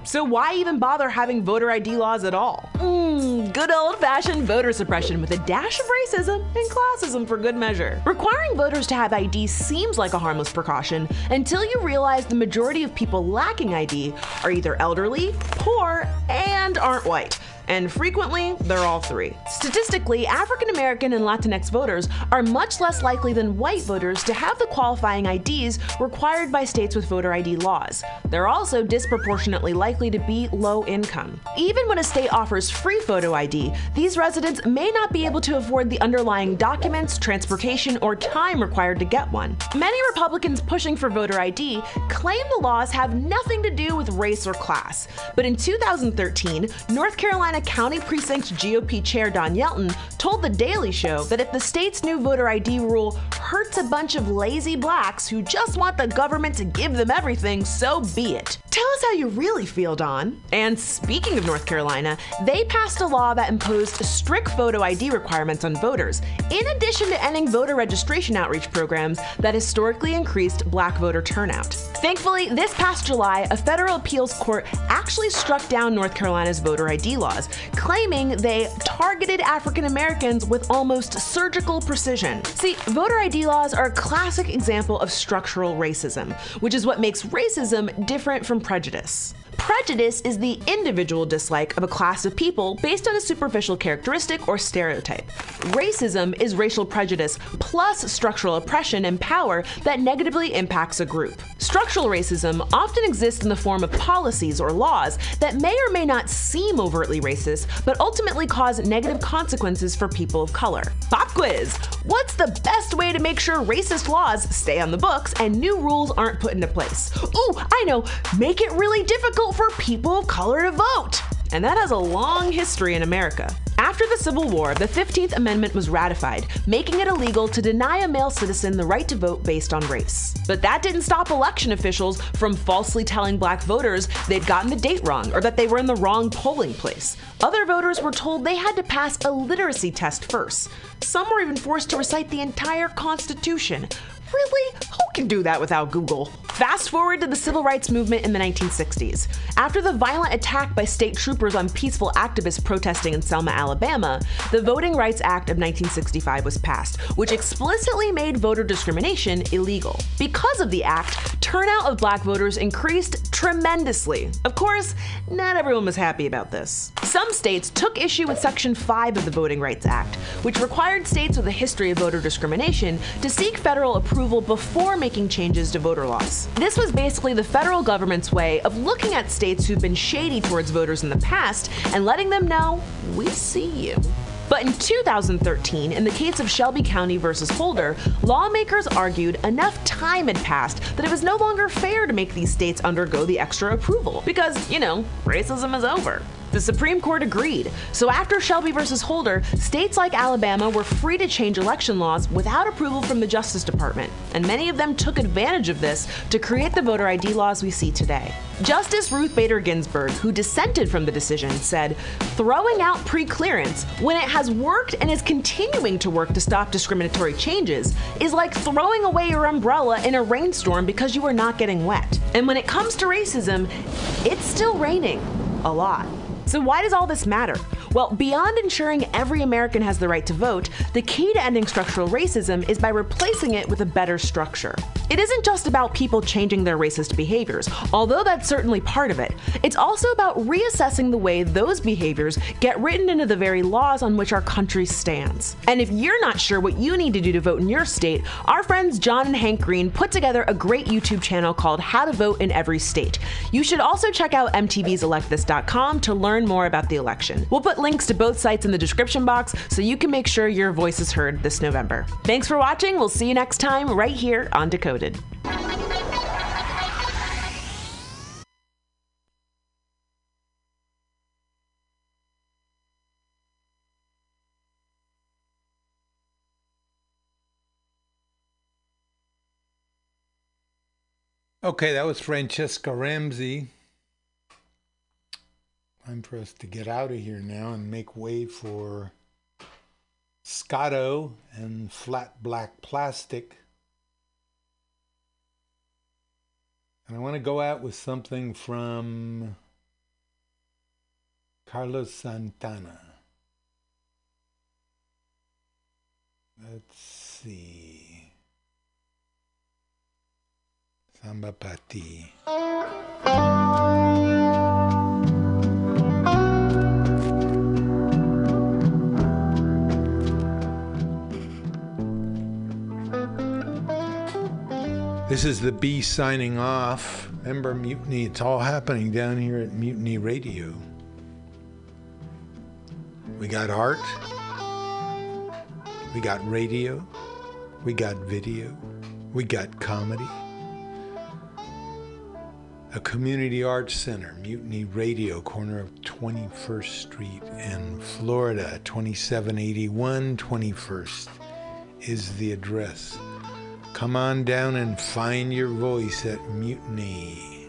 So why even bother having voter ID laws at all? Mmm, good old-fashioned voter suppression with a dash of racism and classism for good measure. Requiring voters to have ID seems like a harmless precaution until you realize the majority of people lacking ID are either elderly, poor, and aren't white and frequently, they're all three. Statistically, African American and Latinx voters are much less likely than white voters to have the qualifying IDs required by states with voter ID laws. They're also disproportionately likely to be low income. Even when a state offers free photo ID, these residents may not be able to afford the underlying documents, transportation, or time required to get one. Many Republicans pushing for voter ID claim the laws have nothing to do with race or class. But in 2013, North Carolina County Precinct GOP Chair Don Yelton told The Daily Show that if the state's new voter ID rule hurts a bunch of lazy blacks who just want the government to give them everything, so be it. Tell us how you really feel, Don. And speaking of North Carolina, they passed a law that imposed strict photo ID requirements on voters, in addition to ending voter registration outreach programs that historically increased black voter turnout. Thankfully, this past July, a federal appeals court actually struck down North Carolina's voter ID laws, claiming they targeted African Americans with almost surgical precision. See, voter ID laws are a classic example of structural racism, which is what makes racism different from prejudice. Prejudice is the individual dislike of a class of people based on a superficial characteristic or stereotype. Racism is racial prejudice plus structural oppression and power that negatively impacts a group. Structural racism often exists in the form of policies or laws that may or may not seem overtly racist, but ultimately cause negative consequences for people of color. Pop quiz! What's the best way to make sure racist laws stay on the books and new rules aren't put into place? Ooh, I know, make it really difficult for people of color to vote. And that has a long history in America. After the Civil War, the 15th Amendment was ratified, making it illegal to deny a male citizen the right to vote based on race. But that didn't stop election officials from falsely telling black voters they'd gotten the date wrong or that they were in the wrong polling place. Other voters were told they had to pass a literacy test first. Some were even forced to recite the entire Constitution. Really? Who can do that without Google? Fast forward to the civil rights movement in the 1960s. After the violent attack by state troopers on peaceful activists protesting in Selma, Alabama, the Voting Rights Act of 1965 was passed, which explicitly made voter discrimination illegal. Because of the act, turnout of black voters increased tremendously. Of course, not everyone was happy about this. Some states took issue with Section 5 of the Voting Rights Act, which required states with a history of voter discrimination to seek federal approval before making changes to voter laws. This was basically the federal government's way of looking at states who've been shady towards voters in the past and letting them know, we see you. But in 2013, in the case of Shelby County versus Holder, lawmakers argued enough time had passed that it was no longer fair to make these states undergo the extra approval because, you know, racism is over. The Supreme Court agreed. So after Shelby versus Holder, states like Alabama were free to change election laws without approval from the Justice Department, and many of them took advantage of this to create the voter ID laws we see today. Justice Ruth Bader Ginsburg, who dissented from the decision, said, "Throwing out pre-clearance when it has worked and is continuing to work to stop discriminatory changes is like throwing away your umbrella in a rainstorm because you are not getting wet." And when it comes to racism, it's still raining a lot. So, why does all this matter? Well, beyond ensuring every American has the right to vote, the key to ending structural racism is by replacing it with a better structure. It isn't just about people changing their racist behaviors, although that's certainly part of it. It's also about reassessing the way those behaviors get written into the very laws on which our country stands. And if you're not sure what you need to do to vote in your state, our friends John and Hank Green put together a great YouTube channel called How to Vote in Every State. You should also check out MTV's electthis.com to learn more about the election. We'll put links to both sites in the description box so you can make sure your voice is heard this November. Thanks for watching. We'll see you next time right here on Decoded. Okay, that was Franchesca Ramsey. Time for us to get out of here now and make way for Scotto and Flat Black Plastic. And I want to go out with something from Carlos Santana. Let's see. Samba Pa Ti. This is the B signing off. Remember Mutiny, it's all happening down here at Mutiny Radio. We got art, we got radio, we got video, we got comedy. A community arts center, Mutiny Radio, corner of 21st Street and Florida, 2781 21st is the address. Come on down and find your voice at Mutiny.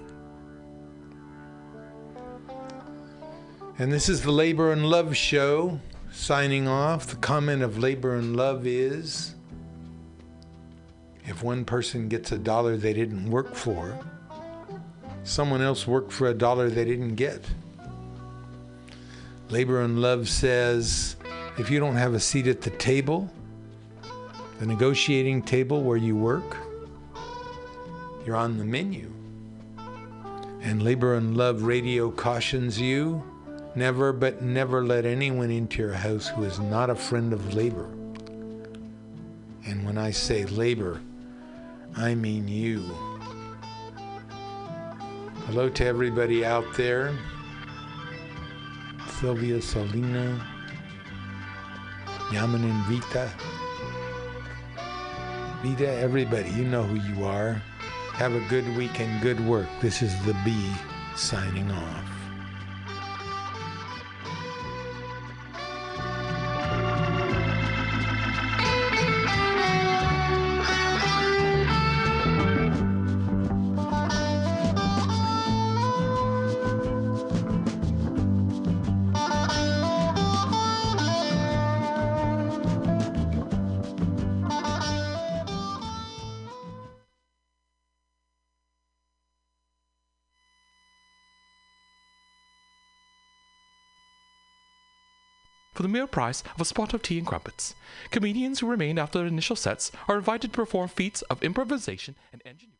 And this is the Labor and Love Show signing off. The comment of Labor and Love is if one person gets a dollar they didn't work for, someone else worked for a dollar they didn't get. Labor and Love says if you don't have a seat at the table, the negotiating table where you work, you're on the menu. And Labor and Love Radio cautions you never, but never let anyone into your house who is not a friend of labor. And when I say labor, I mean you. Hello to everybody out there. Sylvia Salina, Yaman and Vita. Vita, everybody, you know who you are. Have a good week and good work. This is the B signing off. For the mere price of a spot of tea and crumpets. Comedians who remain after their initial sets are invited to perform feats of improvisation and engineering.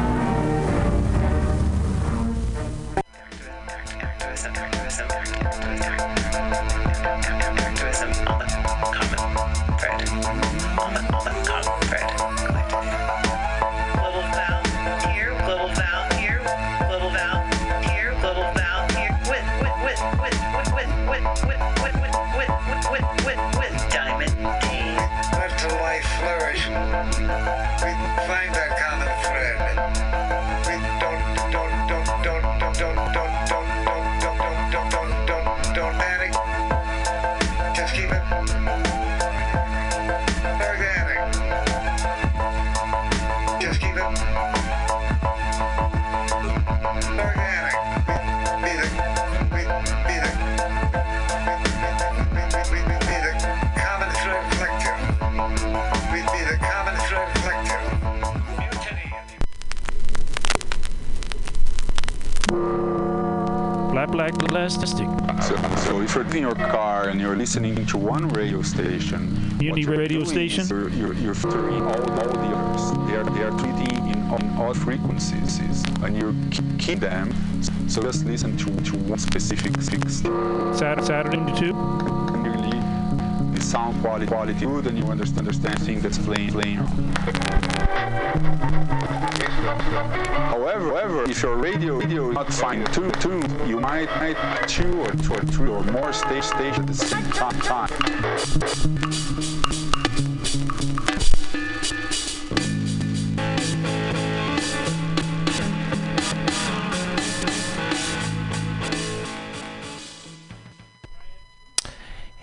activism, activism, activism, activism, all the common thread, all the, all the common. Black Plastic. So, so if you're in your car and you're listening to one radio station, you're radio station? You're, you're, you're filtering all, all the others. They are, they are treating in, in all frequencies, and you keep them. So just listen to, to one specific fix. Saturday, Saturday to two. Really, the sound quality quality good, and you understand understand things that's playing playing. However, however, if your radio radio is not fine tuned, tuned, you might might two or two or three or more stage stations at the same time.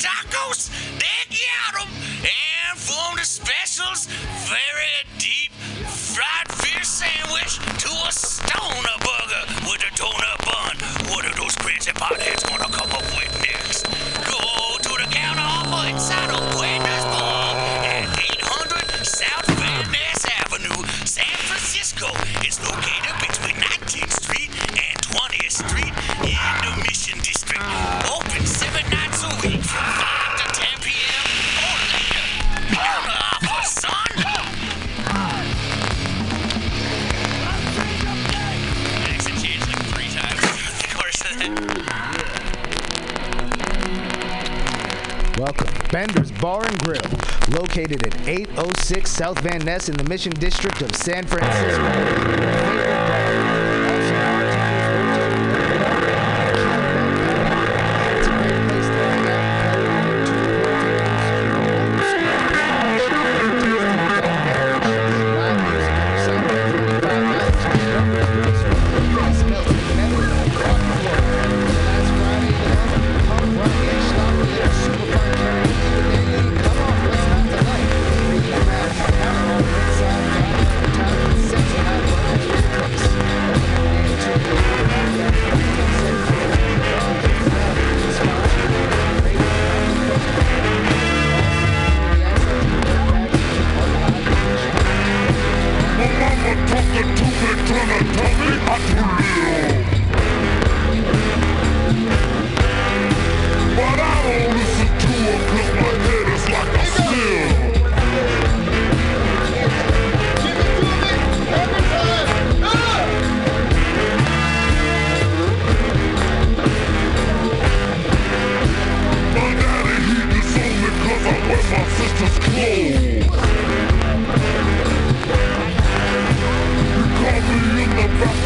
tacos? They got 'em. And from the specials, very deep fried fish sandwich to a stoner burger with a donut bun. What are those crazy potheads gonna Welcome. Bender's Bar and Grill, located at 806 South Van Ness in the Mission District of San Francisco.